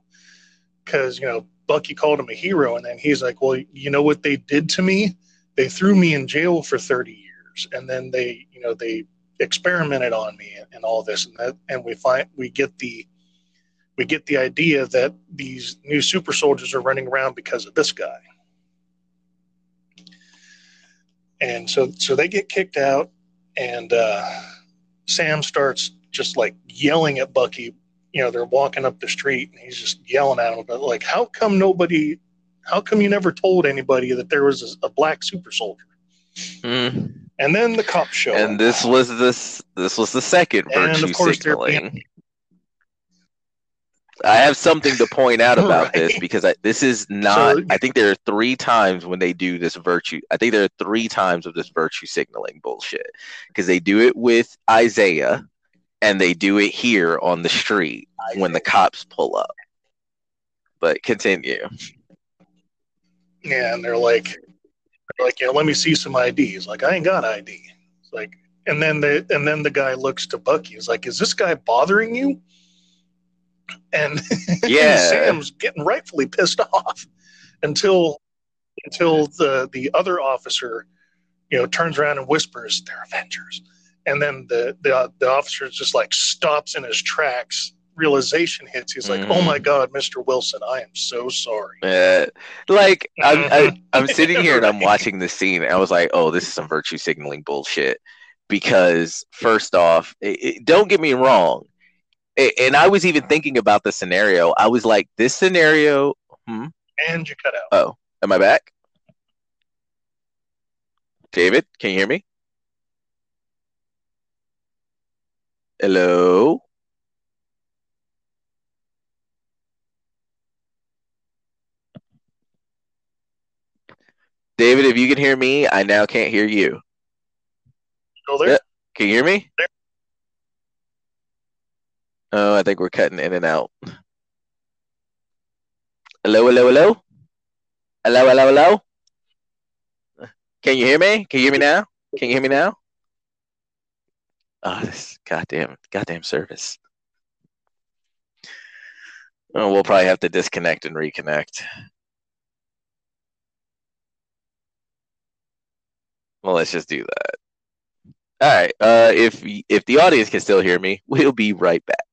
because you know Bucky called him a hero, and then he's like, well, you know what they did to me? They threw me in jail for thirty years, and then they, you know, they experimented on me and, and all this, and that, and we find we get the we get the idea that these new super soldiers are running around because of this guy. And so, so they get kicked out, and uh, Sam starts just like yelling at Bucky. You know, they're walking up the street, and he's just yelling at him. But like, how come nobody? How come you never told anybody that there was a, a black super soldier? Mm. And then the cops show. And up. this was this this was the second And virtue of course, they're signaling. I have something to point out about Right. this because I, this is not. So- I think there are three times when they do this virtue. I think there are three times of this virtue signaling bullshit because they do it with Isaiah, and they do it here on the street when the cops pull up. But continue. Yeah, and they're like, they're like, you know, let me see some IDs. Like, I ain't got ID. It's like, and then the and then the guy looks to Bucky. He's like, is this guy bothering you? And, Yeah. and Sam's getting rightfully pissed off until until the the other officer, you know, turns around and whispers, "They're Avengers," and then the the the officer just like stops in his tracks. Realization hits. He's like, "Oh Mhm. my God, Mr. Wilson, I am so sorry." Uh, like I'm, I, I'm sitting here and I'm watching the scene, and I was like, "Oh, this is some virtue signaling bullshit." Because first off, it, it- don't get me wrong, and I was even thinking about the scenario. I was like, "This scenario." Hmm. And you cut out. Oh, am I back? David, can you hear me? Hello. David, if you can hear me, I now can't hear you. Still there? Can you hear me? There. Oh, I think we're cutting in and out. Hello, hello, hello? Hello, hello, hello? Can you hear me? Can you hear me now? Can you hear me now? Oh, this goddamn, goddamn service. Oh, we'll probably have to disconnect and reconnect. Well, let's just do that. All right. Uh, if if the audience can still hear me, we'll be right back.